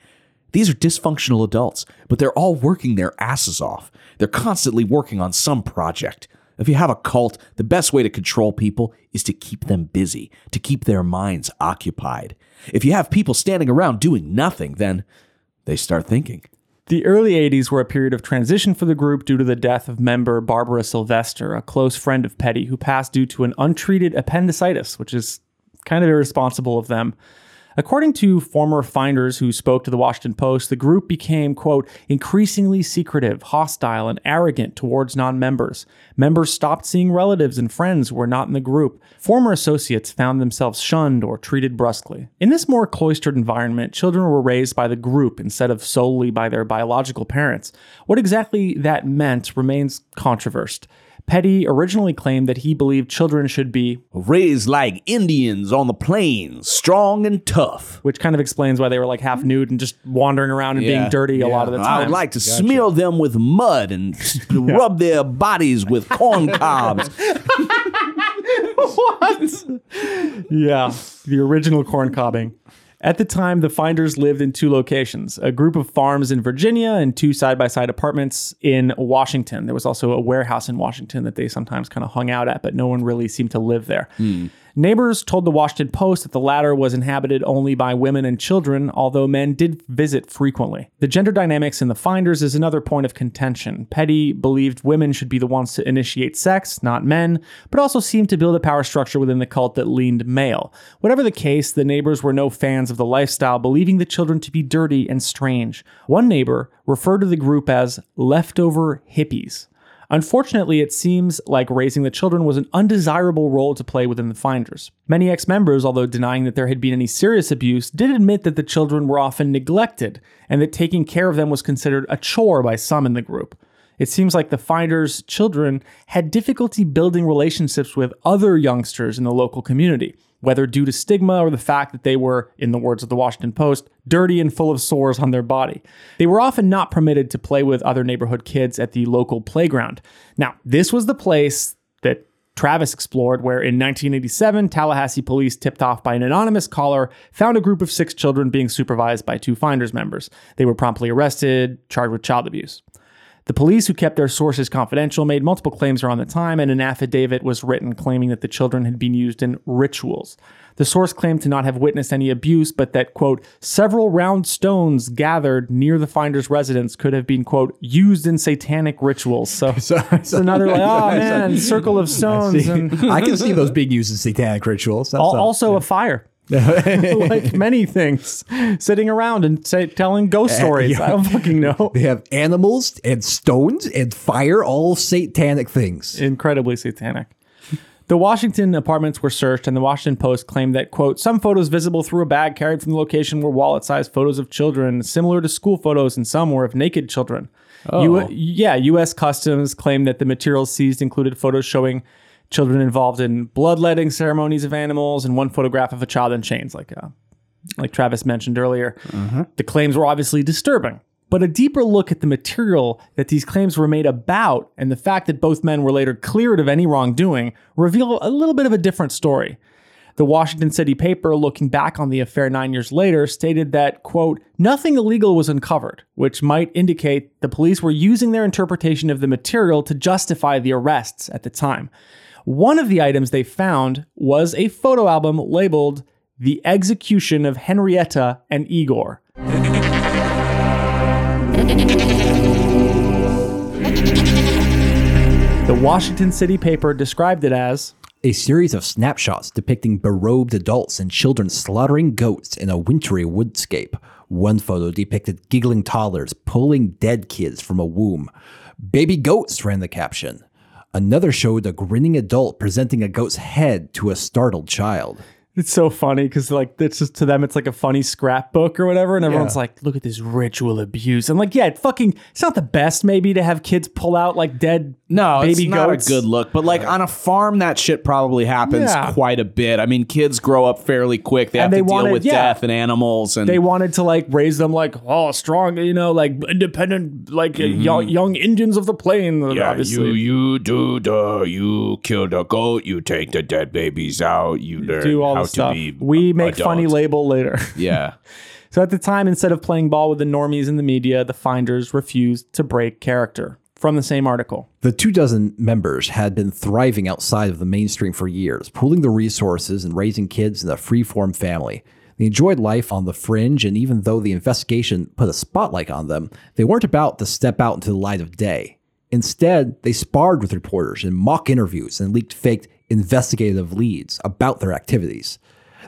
These are dysfunctional adults, but they're all working their asses off. They're constantly working on some project. If you have a cult, the best way to control people is to keep them busy, to keep their minds occupied. If you have people standing around doing nothing, then they start thinking. The early 80s were a period of transition for the group due to the death of member Barbara Sylvester, a close friend of Pettie, who passed due to an untreated appendicitis, which is kind of irresponsible of them. According to former finders who spoke to the Washington Post, the group became, quote, increasingly secretive, hostile, and arrogant towards non members. Members stopped seeing relatives and friends who were not in the group. Former associates found themselves shunned or treated brusquely. In this more cloistered environment, children were raised by the group instead of solely by their biological parents. What exactly that meant remains controversed. Pettie originally claimed that he believed children should be Raised like Indians on the plains, strong and tough. which kind of explains why they were like half nude and just wandering around and being Yeah. dirty a lot of the time. I time. would like to smear them with mud and rub their bodies with corn cobs. what? yeah, the original corn cobbing. At the time, the finders lived in two locations a group of farms in Virginia and two side by side apartments in Washington. There was also a warehouse in Washington that they sometimes kind of hung out at, but no one really seemed to live there. Hmm. Neighbors told the Washington Post that the latter was inhabited only by women and children, although men did visit frequently. The gender dynamics in the finders is another point of contention. Pettie believed women should be the ones to initiate sex, not men, but also seemed to build a power structure within the cult that leaned male. Whatever the case, the neighbors were no fans of the lifestyle, believing the children to be dirty and strange. One neighbor referred to the group as leftover hippies. Unfortunately, it seems like raising the children was an undesirable role to play within the Finders. Many ex members, although denying that there had been any serious abuse, did admit that the children were often neglected and that taking care of them was considered a chore by some in the group. It seems like the Finders' children had difficulty building relationships with other youngsters in the local community, whether due to stigma or the fact that they were, in the words of the Washington Post, dirty and full of sores on their body. They were often not permitted to play with other neighborhood kids at the local playground. Now, this was the place that Travis explored, where in 1987, Tallahassee police, tipped off by an anonymous caller, found a group of six children being supervised by two Finders members. They were promptly arrested, charged with child abuse. The police, who kept their sources confidential, made multiple claims around the time, and an affidavit was written claiming that the children had been used in rituals. The source claimed to not have witnessed any abuse, but that, quote, several round stones gathered near the finder's residence could have been, quote, used in satanic rituals. So, so it's another, like, oh man, circle of stones. And I can see those being used in satanic rituals. That's also a fire. like many things, sitting around and say, telling ghost eh, stories. I don't fucking know. they have animals and stones and fire, all satanic things. incredibly satanic. The Washington apartments were searched, and the Washington Post claimed that, quote, some photos visible through a bag carried from the location were wallet sized photos of children, similar to school photos, and some were of naked children. U- oh. yeah, U.S. Customs claimed that the materials seized included photos showing children involved in bloodletting ceremonies of animals and one photograph of a child in chains, like, uh, like Travis mentioned earlier. The claims were obviously disturbing. But a deeper look at the material that these claims were made about and the fact that both men were later cleared of any wrongdoing reveal a little bit of a different story. The Washington City paper, looking back on the affair nine years later, stated that, quote, nothing illegal was uncovered, which might indicate the police were using their interpretation of the material to justify the arrests at the time. One of the items they found was a photo album labeled The Execution of Henrietta and Igor. The Washington City paper described it as A series of snapshots depicting berobed adults and children slaughtering goats in a wintry woodscape. One photo depicted giggling toddlers pulling dead kids from a womb. Baby goats, ran the caption. Another showed a grinning adult presenting a goat's head to a startled child. It's so funny because like it's just to them it's like a funny scrapbook or whatever, and everyone's like, "Look at this ritual abuse." And like, yeah, it fucking it's not the best maybe to have kids pull out like dead No, baby it's not goats. a good look. But like on a farm, that shit probably happens Yeah. quite a bit. I mean, kids grow up fairly quick. They have they to deal wanted- with yeah. death and animals, and They wanted to like raise them like oh strong, you know, like independent, like young, mm-hmm. young Indians of the plain. Yeah, obviously. you you do the you kill the goat, you take the dead babies out, you learn do all how stuff. to be. We make funny label later. yeah. So at the time, instead of playing ball with the normies in the media, the finders refused to break character. From the same article. The two dozen members had been thriving outside of the mainstream for years, pooling their resources and raising kids in a free-form family. They enjoyed life on the fringe, and even though the investigation put a spotlight on them, they weren't about to step out into the light of day. Instead, they sparred with reporters in mock interviews and leaked faked investigative leads about their activities.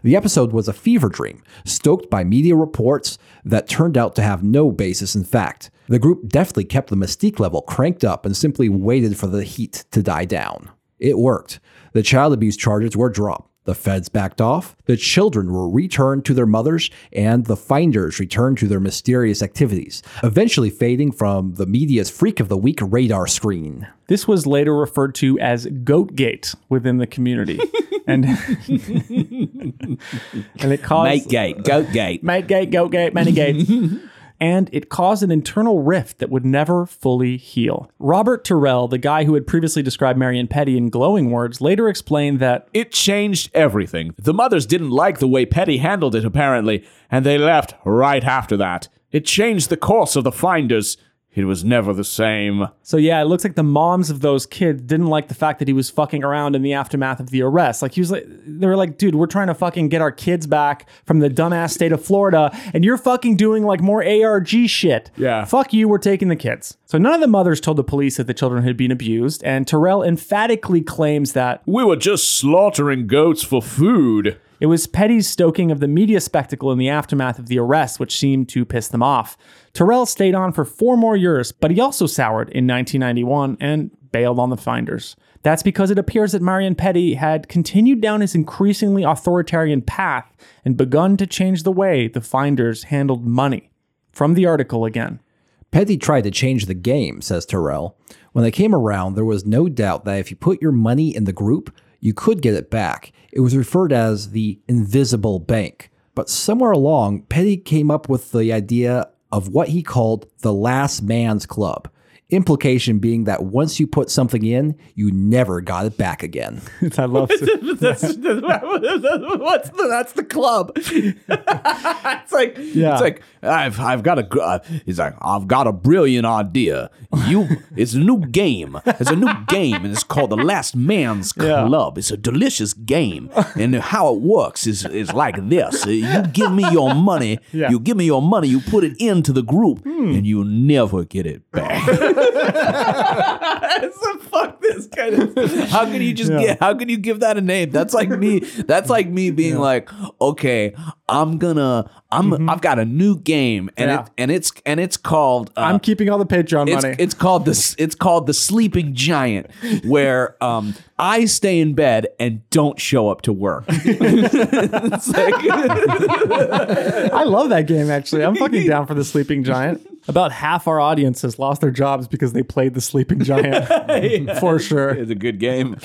The episode was a fever dream, stoked by media reports that turned out to have no basis in fact. The group deftly kept the mystique level cranked up and simply waited for the heat to die down. It worked. The child abuse charges were dropped. The feds backed off, the children were returned to their mothers, and the finders returned to their mysterious activities, eventually fading from the media's Freak of the Week radar screen. This was later referred to as Goatgate within the community. and and it caused Mate gate, goat gate. Mate gate, goat gate, many gates. and it caused an internal rift that would never fully heal. Robert Terrell, the guy who had previously described Marion Pettie in glowing words, later explained that It changed everything. The mothers didn't like the way Pettie handled it, apparently, and they left right after that. It changed the course of the finders. It was never the same. So yeah, it looks like the moms of those kids didn't like the fact that he was fucking around in the aftermath of the arrest. Like he was like, they were like, dude, we're trying to fucking get our kids back from the dumbass state of Florida, and you're fucking doing like more ARG shit. Yeah. Fuck you, we're taking the kids. So none of the mothers told the police that the children had been abused, and Terrell emphatically claims that We were just slaughtering goats for food. It was Pettie's stoking of the media spectacle in the aftermath of the arrest which seemed to piss them off. Terrell stayed on for four more years, but he also soured in 1991 and bailed on the finders. That's because it appears that Marion Pettie had continued down his increasingly authoritarian path and begun to change the way the finders handled money. From the article again. Pettie tried to change the game, says Terrell. When they came around, there was no doubt that if you put your money in the group, you could get it back. It was referred as the invisible bank. But somewhere along, Pettie came up with the idea of what he called the last man's club. Implication being that once you put something in, you never got it back again. I love it. that's, what's the, that's the club. it's like Yeah. it's like I've I've got a uh, he's like I've got a brilliant idea. You it's a new game. It's a new game and it's called the Last Man's Yeah. Club. It's a delicious game and how it works is is like this. You give me your money. Yeah. You give me your money. You put it into the group and you never get it back. So fuck this kind of. How can you just get? How can you give that a name? That's like me. That's like me being like, okay, I'm gonna, I'm, I've got a new game, and Yeah. it, and it's, and it's called. Uh, I'm keeping all the Patreon it's, money. it's called the it's called the sleeping giant, where um I stay in bed and don't show up to work. It's like- I love that game actually. I'm fucking down for the Sleeping Giant. About half our audience has lost their jobs because they played the Sleeping Giant. For sure. it's a good game.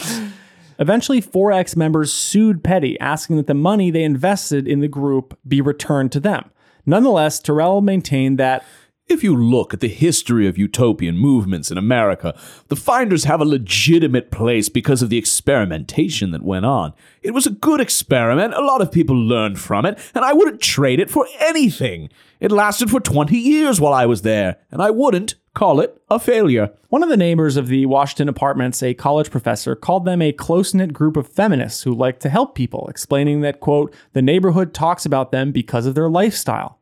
Eventually, 4X members sued Pettie, asking that the money they invested in the group be returned to them. Nonetheless, Terrell maintained that If you look at the history of utopian movements in America, the Finders have a legitimate place because of the experimentation that went on. It was a good experiment, a lot of people learned from it, and I wouldn't trade it for anything. It lasted for 20 years while I was there, and I wouldn't call it a failure. One of the neighbors of the Washington apartments, a college professor, called them a close knit group of feminists who like to help people, explaining that, quote, the neighborhood talks about them because of their lifestyle.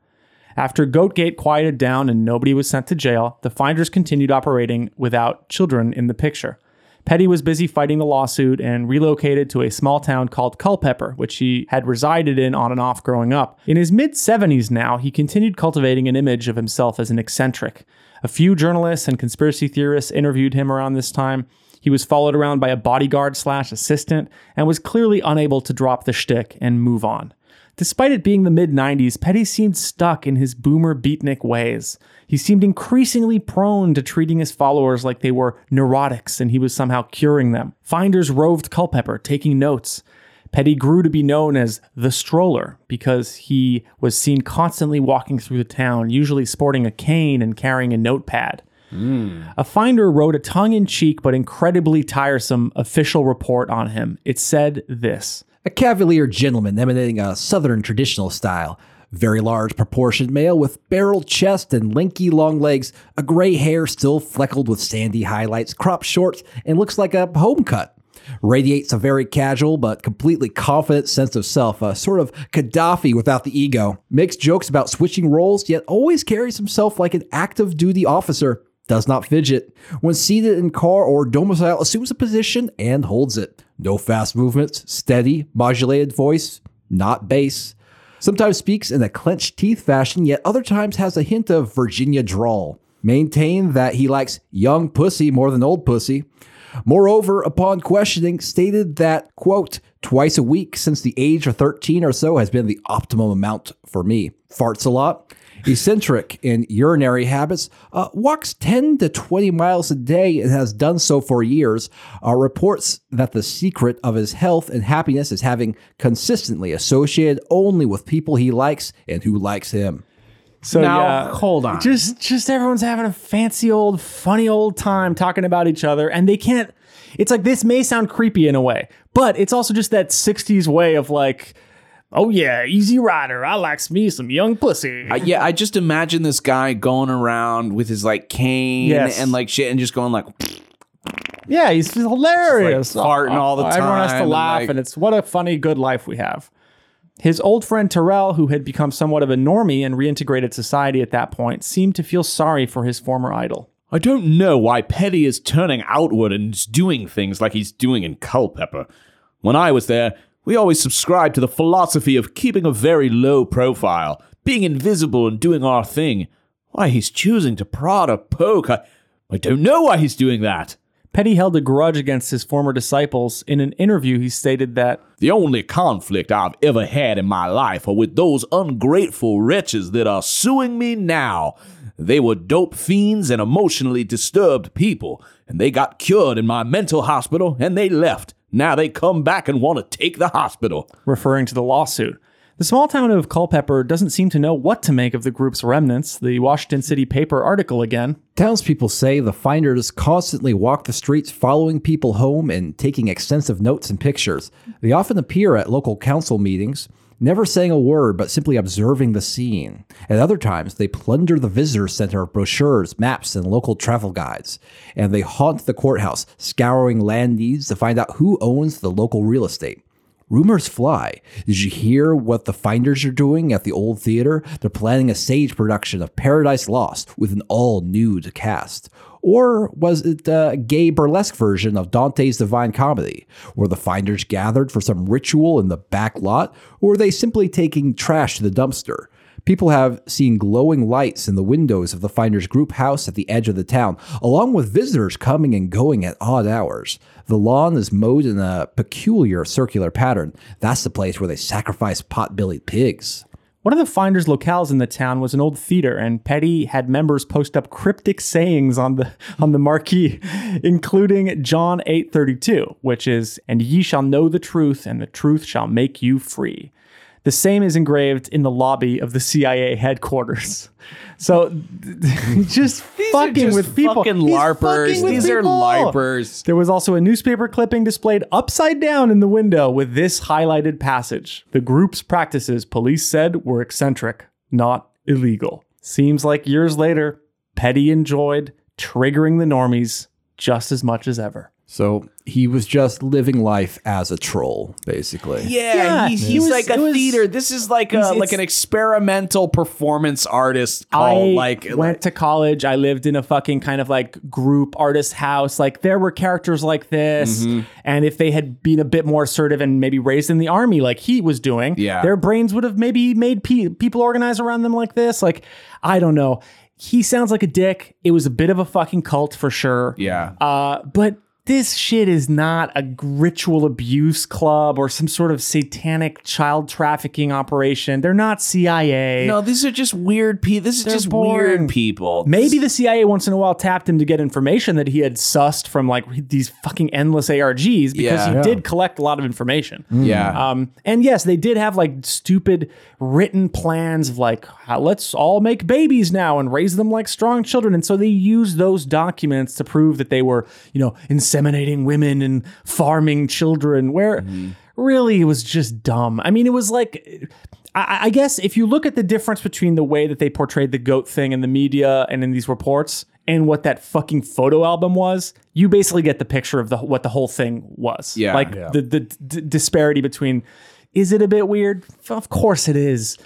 After Goatgate quieted down and nobody was sent to jail, the finders continued operating without children in the picture. Pettie was busy fighting the lawsuit and relocated to a small town called Culpeper, which he had resided in on and off growing up. In his mid 70s now, he continued cultivating an image of himself as an eccentric. A few journalists and conspiracy theorists interviewed him around this time. He was followed around by a bodyguard slash assistant and was clearly unable to drop the shtick and move on. Despite it being the mid 90s, Pettie seemed stuck in his boomer beatnik ways. He seemed increasingly prone to treating his followers like they were neurotics and he was somehow curing them. Finders roved Culpeper, taking notes. Pettie grew to be known as the stroller because he was seen constantly walking through the town, usually sporting a cane and carrying a notepad. Hmm. A finder wrote a tongue in cheek but incredibly tiresome official report on him. It said this. A cavalier gentleman emanating a southern traditional style. Very large proportioned male with barrel chest and lanky long legs, a gray hair still fleckled with sandy highlights, cropped short, and looks like a home cut. Radiates a very casual but completely confident sense of self, a sort of Gaddafi without the ego. Makes jokes about switching roles, yet always carries himself like an active duty officer. Does not fidget. When seated in car or domicile, assumes a position and holds it. No fast movements, steady, modulated voice, not bass. Sometimes speaks in a clenched teeth fashion, yet other times has a hint of Virginia drawl. Maintain that he likes young pussy more than old pussy. Moreover, upon questioning, stated that, quote, twice a week since the age of 13 or so has been the optimum amount for me. Farts a lot. Eccentric in urinary habits, uh, walks 10 to 20 miles a day and has done so for years. Uh, reports that the secret of his health and happiness is having consistently associated only with people he likes and who likes him. So Now, yeah, hold on. Just just everyone's having a fancy old funny old time talking about each other and they can't it's like this may sound creepy in a way, but it's also just that 60s way of like Oh yeah, easy rider. I likes me some young pussy. I- yeah, I just imagine this guy going around with his like cane Yes. and like shit and just going like yeah, he's hilarious. Just, like, farting oh, all the time. Everyone has time to and, laugh, like- and it's what a funny, good life we have. His old friend Terrell, who had become somewhat of a normie in reintegrated society at that point, seemed to feel sorry for his former idol. I don't know why Pettie is turning outward and is doing things like he's doing in Culpeper. When I was there, we always subscribed to the philosophy of keeping a very low profile, being invisible and doing our thing. Why he's choosing to prod or poke, I, I don't know why he's doing that. Pettie held a grudge against his former disciples. In an interview, he stated that The only conflict I've ever had in my life are with those ungrateful wretches that are suing me now. They were dope fiends and emotionally disturbed people, and they got cured in my mental hospital and they left. Now they come back and want to take the hospital. referring to the lawsuit. The small town of Culpeper doesn't seem to know what to make of the group's remnants. The Washington City paper article again. Townspeople say the finders constantly walk the streets following people home and taking extensive notes and pictures. They often appear at local council meetings, never saying a word but simply observing the scene. At other times, they plunder the visitor center of brochures, maps, and local travel guides. And they haunt the courthouse, scouring land deeds to find out who owns the local real estate. Rumors fly. Did you hear what the Finders are doing at the old theater? They're planning a stage production of Paradise Lost with an all nude cast. Or was it a gay burlesque version of Dante's Divine Comedy? Were the Finders gathered for some ritual in the back lot? Or were they simply taking trash to the dumpster? People have seen glowing lights in the windows of the Finders group house at the edge of the town, along with visitors coming and going at odd hours. The lawn is mowed in a peculiar circular pattern. That's the place where they sacrifice pot-bellied pigs. One of the finders locales in the town was an old theater, and Pettie had members post up cryptic sayings on the on the marquee, including John 8:32, which is, "And ye shall know the truth, and the truth shall make you free." The same is engraved in the lobby of the CIA headquarters. So just fucking just with people. fucking larpers. fucking These are larpers. There was also a newspaper clipping displayed upside down in the window with this highlighted passage. The group's practices, police said, were eccentric, not illegal. Seems like years later, Pettie enjoyed triggering the normies just as much as ever. So he was just living life as a troll, basically. Yeah, Yeah, he's, he he's was- like a was- theater. This is like a like an experimental performance artist I like went to college. I lived in a fucking kind of like group artist house. Like there were characters like this, Mm-hmm. and if they had been a bit more assertive and maybe raised in the army, like he was doing, Yeah. their brains would have maybe made pe- people organize around them like this. Like I don't know. He sounds like a dick. It was a bit of a fucking cult for sure. yeah. Uh, but this shit is not a ritual abuse club or some sort of satanic child trafficking operation. They're not CIA. no, these are just weird people. This is They're just boring. weird people. Maybe the CIA once in a while tapped him to get information that he had sussed from like these fucking endless ARGs because Yeah. he Yeah. did collect a lot of information. Yeah. Um, and yes, they did have like stupid written plans of like, how, let's all make babies now and raise them like strong children. And so they used those documents to prove that they were, you know, inseminating women and farming children, where mm-hmm. really it was just dumb. I mean, it was like, I, I guess if you look at the difference between the way that they portrayed the goat thing in the media and in these reports, and what that fucking photo album was, you basically get the picture of the what the whole thing was. Yeah. like the the d- disparity between is it a bit weird? Of course it is.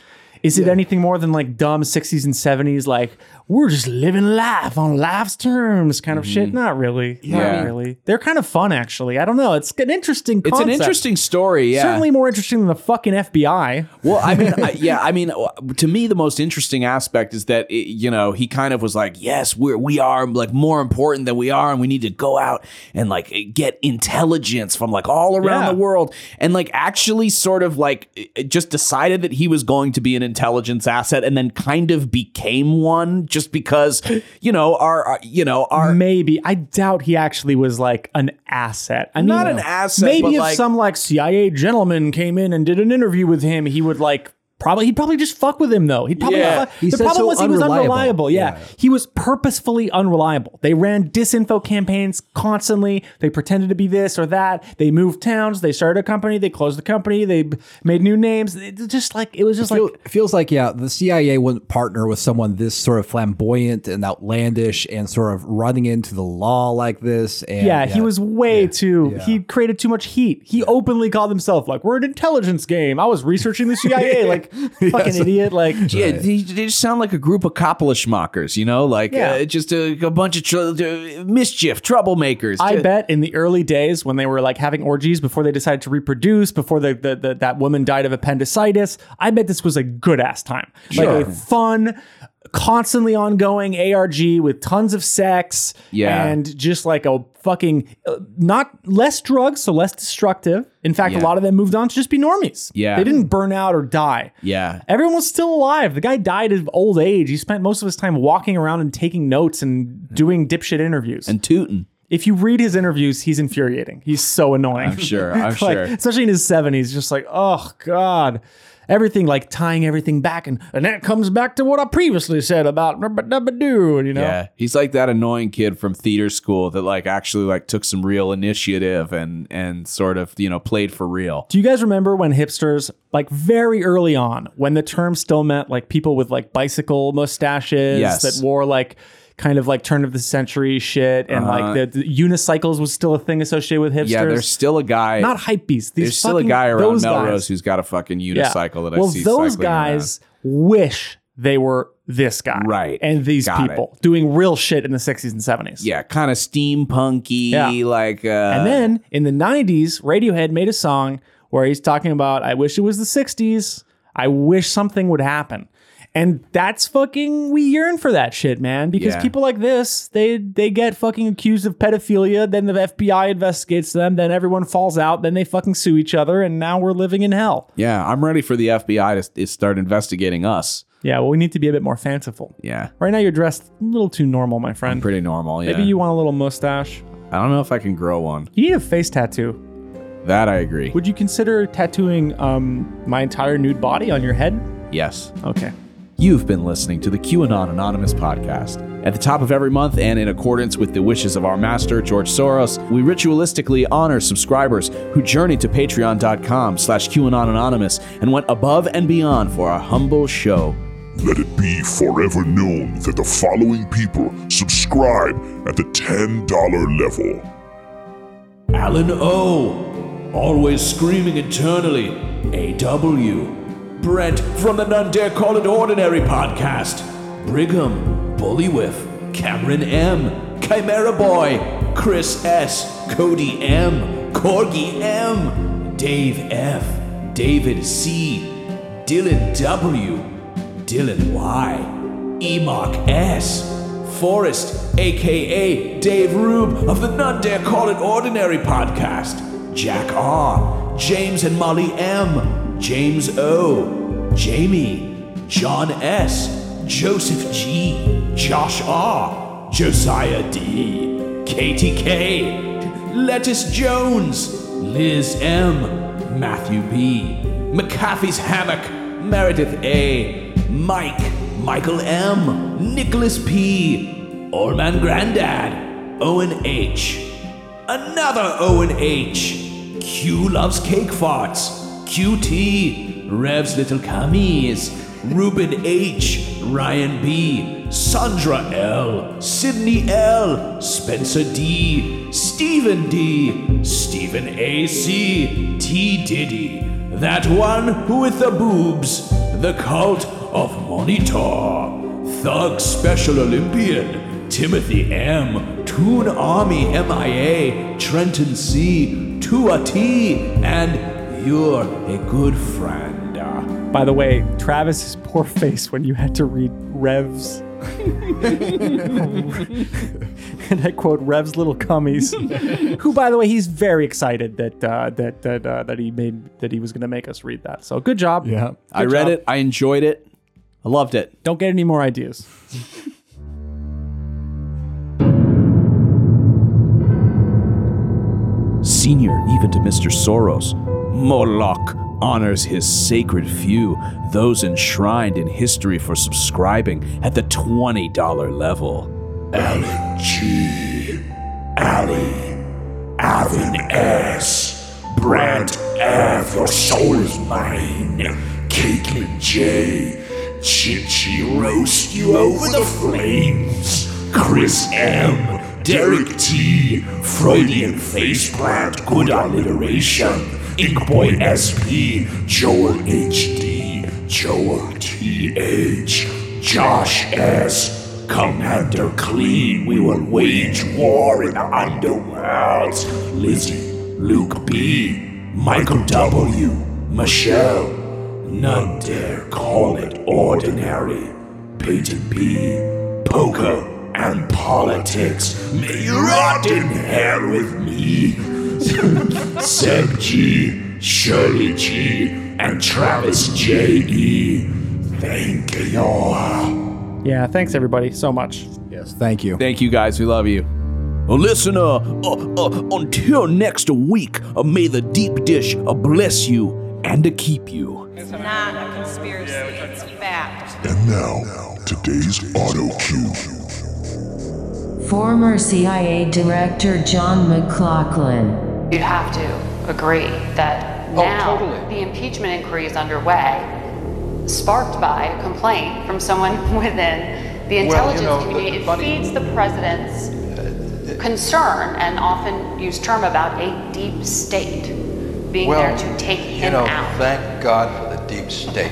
Is it anything more than like dumb 60s and 70s like we're just living life on life's terms kind of shit? Not really. Mm-hmm. Yeah. Not really. They're kind of fun actually. I don't know. It's an interesting it's an interesting story. Yeah. Certainly more interesting than the fucking FBI. Well, I mean, I, yeah, I mean, to me, the most interesting aspect is that it, you know he kind of was like, "Yes, we're we are like more important than we are, and we need to go out and like get intelligence from like all around Yeah. the world," and like actually sort of like just decided that he was going to be an intelligence asset, and then kind of became one just because you know our, our you know our Maybe I doubt he actually was like an asset. I Not mean, an asset, Maybe but if like- some like CIA gentleman came in and did an interview with him, he would like probably he'd probably just fuck with him though. He'd probably Yeah. fuck- He the problem so was he was unreliable. unreliable. Yeah. Yeah. he was purposefully unreliable. They ran disinfo campaigns constantly. They pretended to be this or that. They moved towns. They started a company. They closed the company. They made new names. It just like it was just Feel- like it feels like yeah, the CIA wouldn't partner with someone this sort of flamboyant and outlandish and sort of running into the law like this. And Yeah, he was way too. He created too much heat. He openly called himself like, "We're an intelligence game." I was researching the CIA, like fucking idiot. Like, Yeah, they, they just sound like a group of Coppola schmuckers, you know, like Yeah. uh, just a, a bunch of tr- uh, mischief, troublemakers. I Ju- bet in the early days when they were like having orgies before they decided to reproduce, before the, the, the that woman died of appendicitis, I bet this was a good ass time, like a fun. Constantly ongoing ARG with tons of sex, Yeah. and just like a fucking uh, not less drugs, so less destructive. In fact, Yeah. a lot of them moved on to just be normies. Yeah. they didn't burn out or die. Yeah. Everyone was still alive. The guy died of old age. He spent most of his time walking around and taking notes and doing dipshit interviews. And tooting. if you read his interviews, he's infuriating. He's so annoying. I'm sure. I'm like, sure. Especially in his 70s, just like, oh God. Everything like tying everything back and and that comes back to what I previously said about you know? Yeah, he's like that annoying kid from theater school that like actually like took some real initiative and and sort of you know played for real. Do you guys remember when hipsters, like very early on, when the term still meant like people with like bicycle mustaches Yes. that wore like kind of like turn of the century shit, and like the, the unicycles was still a thing associated with hipsters. Uh-huh. Yeah, there's still a guy. not hype beasts. These there's still a guy around Melrose guys. who's got a fucking Yeah. unicycle that I well, see. those cycling around. guys wish they were this guy, Right. And these Got people doing real shit in the 60s and 70s. Yeah, kind of steampunky, Yeah. like. Uh, And then in the 90s, Radiohead made a song where he's talking about, I wish it was the 60s. I wish something would happen. And that's fucking we yearn for that shit, man. Because Yeah. people like this, they they get fucking accused of pedophilia, then the FBI investigates them, then everyone falls out, then they fucking sue each other, and now we're living in hell. yeah, I'm ready for the FBI to, to start investigating us. Yeah, well, we need to be a bit more fanciful. Yeah, Right now you're dressed a little too normal, my friend. pretty normal. Yeah, Maybe you want a little mustache. I don't know if I can grow one. You need a face tattoo. That I agree. Would you consider tattooing um, my entire nude body on your head? Yes. Okay. You've been listening to the QAnon Anonymous podcast. At the top of every month, and in accordance with the wishes of our master, George Soros, we ritualistically honor subscribers who journeyed to patreon.com slash QAnon Anonymous and went above and beyond for our humble show. Let it be forever known that the following people subscribe at the $10 level. Alan O. Always screaming eternally. A.W. Brent from the None Dare Call It Ordinary podcast. Brigham. Bullywhiff. Cameron M. Chimera Boy. Chris S. Cody M. Corgi M. Dave F. David C. Dylan W. Dylan Y. Emok S. Forrest, aka Dave Rube of the None Dare Call It Ordinary podcast. Jack R. James and Molly M. James O. Jamie. John S. Joseph G. Josh R. Josiah D. Katie K. Lettuce Jones. Liz M. Matthew B. McAfee's Hammock. Meredith A. Mike. Michael M. Nicholas P. Old Grandad. Owen H. Another Owen H. Q loves cake farts. QT. Rev's Little Camis. Ruben H. Ryan B. Sandra L. Sydney L. Spencer D. Stephen D. Stephen A.C. T. Diddy. That one with the boobs. The cult of Monitor. Thug Special Olympian. Timothy M. Toon Army MIA. Trenton C. Tua T. And you're a good friend. By the way, Travis's poor face when you had to read Rev's. and I quote Rev's little cummies, who, by the way, he's very excited that uh, that that uh, that he made that he was going to make us read that. So good job. Yeah. I read it. I enjoyed it. I loved it. Don't get any more ideas. Senior even to Mr. Soros, Moloch honors his sacred few, those enshrined in history for subscribing at the $20 level. Alan G. Ali. Alvin S. Brant F. Your soul is mine. Caitlin J. Chichi roast you over the flames. Chris M. Derek T. Freudian faceplant. Good alliteration. Inkboy SP. Joel HD. Joel TH. Josh S. Commander Clean, we will wage war in the underworlds. Lizzie, Luke B, Michael W, Michelle. None dare call it ordinary. Peyton B, poker and politics. May you rot in hell with me. Seb G, Shirley G, and Travis J E. Thank you. All. Yeah, thanks everybody so much. Yes. Thank you. Thank you guys. We love you. Uh, Listener, uh, uh, until next week, uh, may the deep dish uh, bless you and to keep you. It's not a conspiracy, it's fact. And now, today's auto cue. Former CIA Director John McLaughlin. You have to agree that oh, now the impeachment inquiry is underway, sparked by a complaint from someone within The Well, you intelligence know, community, the it funny- feeds the president's uh, concern and often used term about a deep state being well, there to take him you know, out. thank God for the deep state.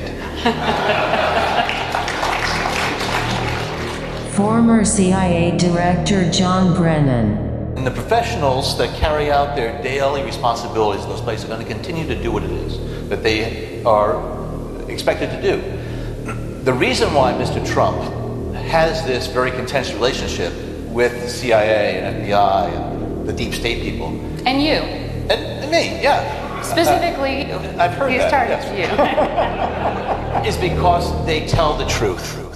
Former CIA Director John Brennan. And the professionals that carry out their daily responsibilities in those places are going to continue to do what it is that they are expected to do. The reason why Mr. Trump has this very contentious relationship with CIA and FBI and the deep state people, And you, and, and me, yeah, specifically, I've heard he's that, targeted yes. you. is because they tell the truth.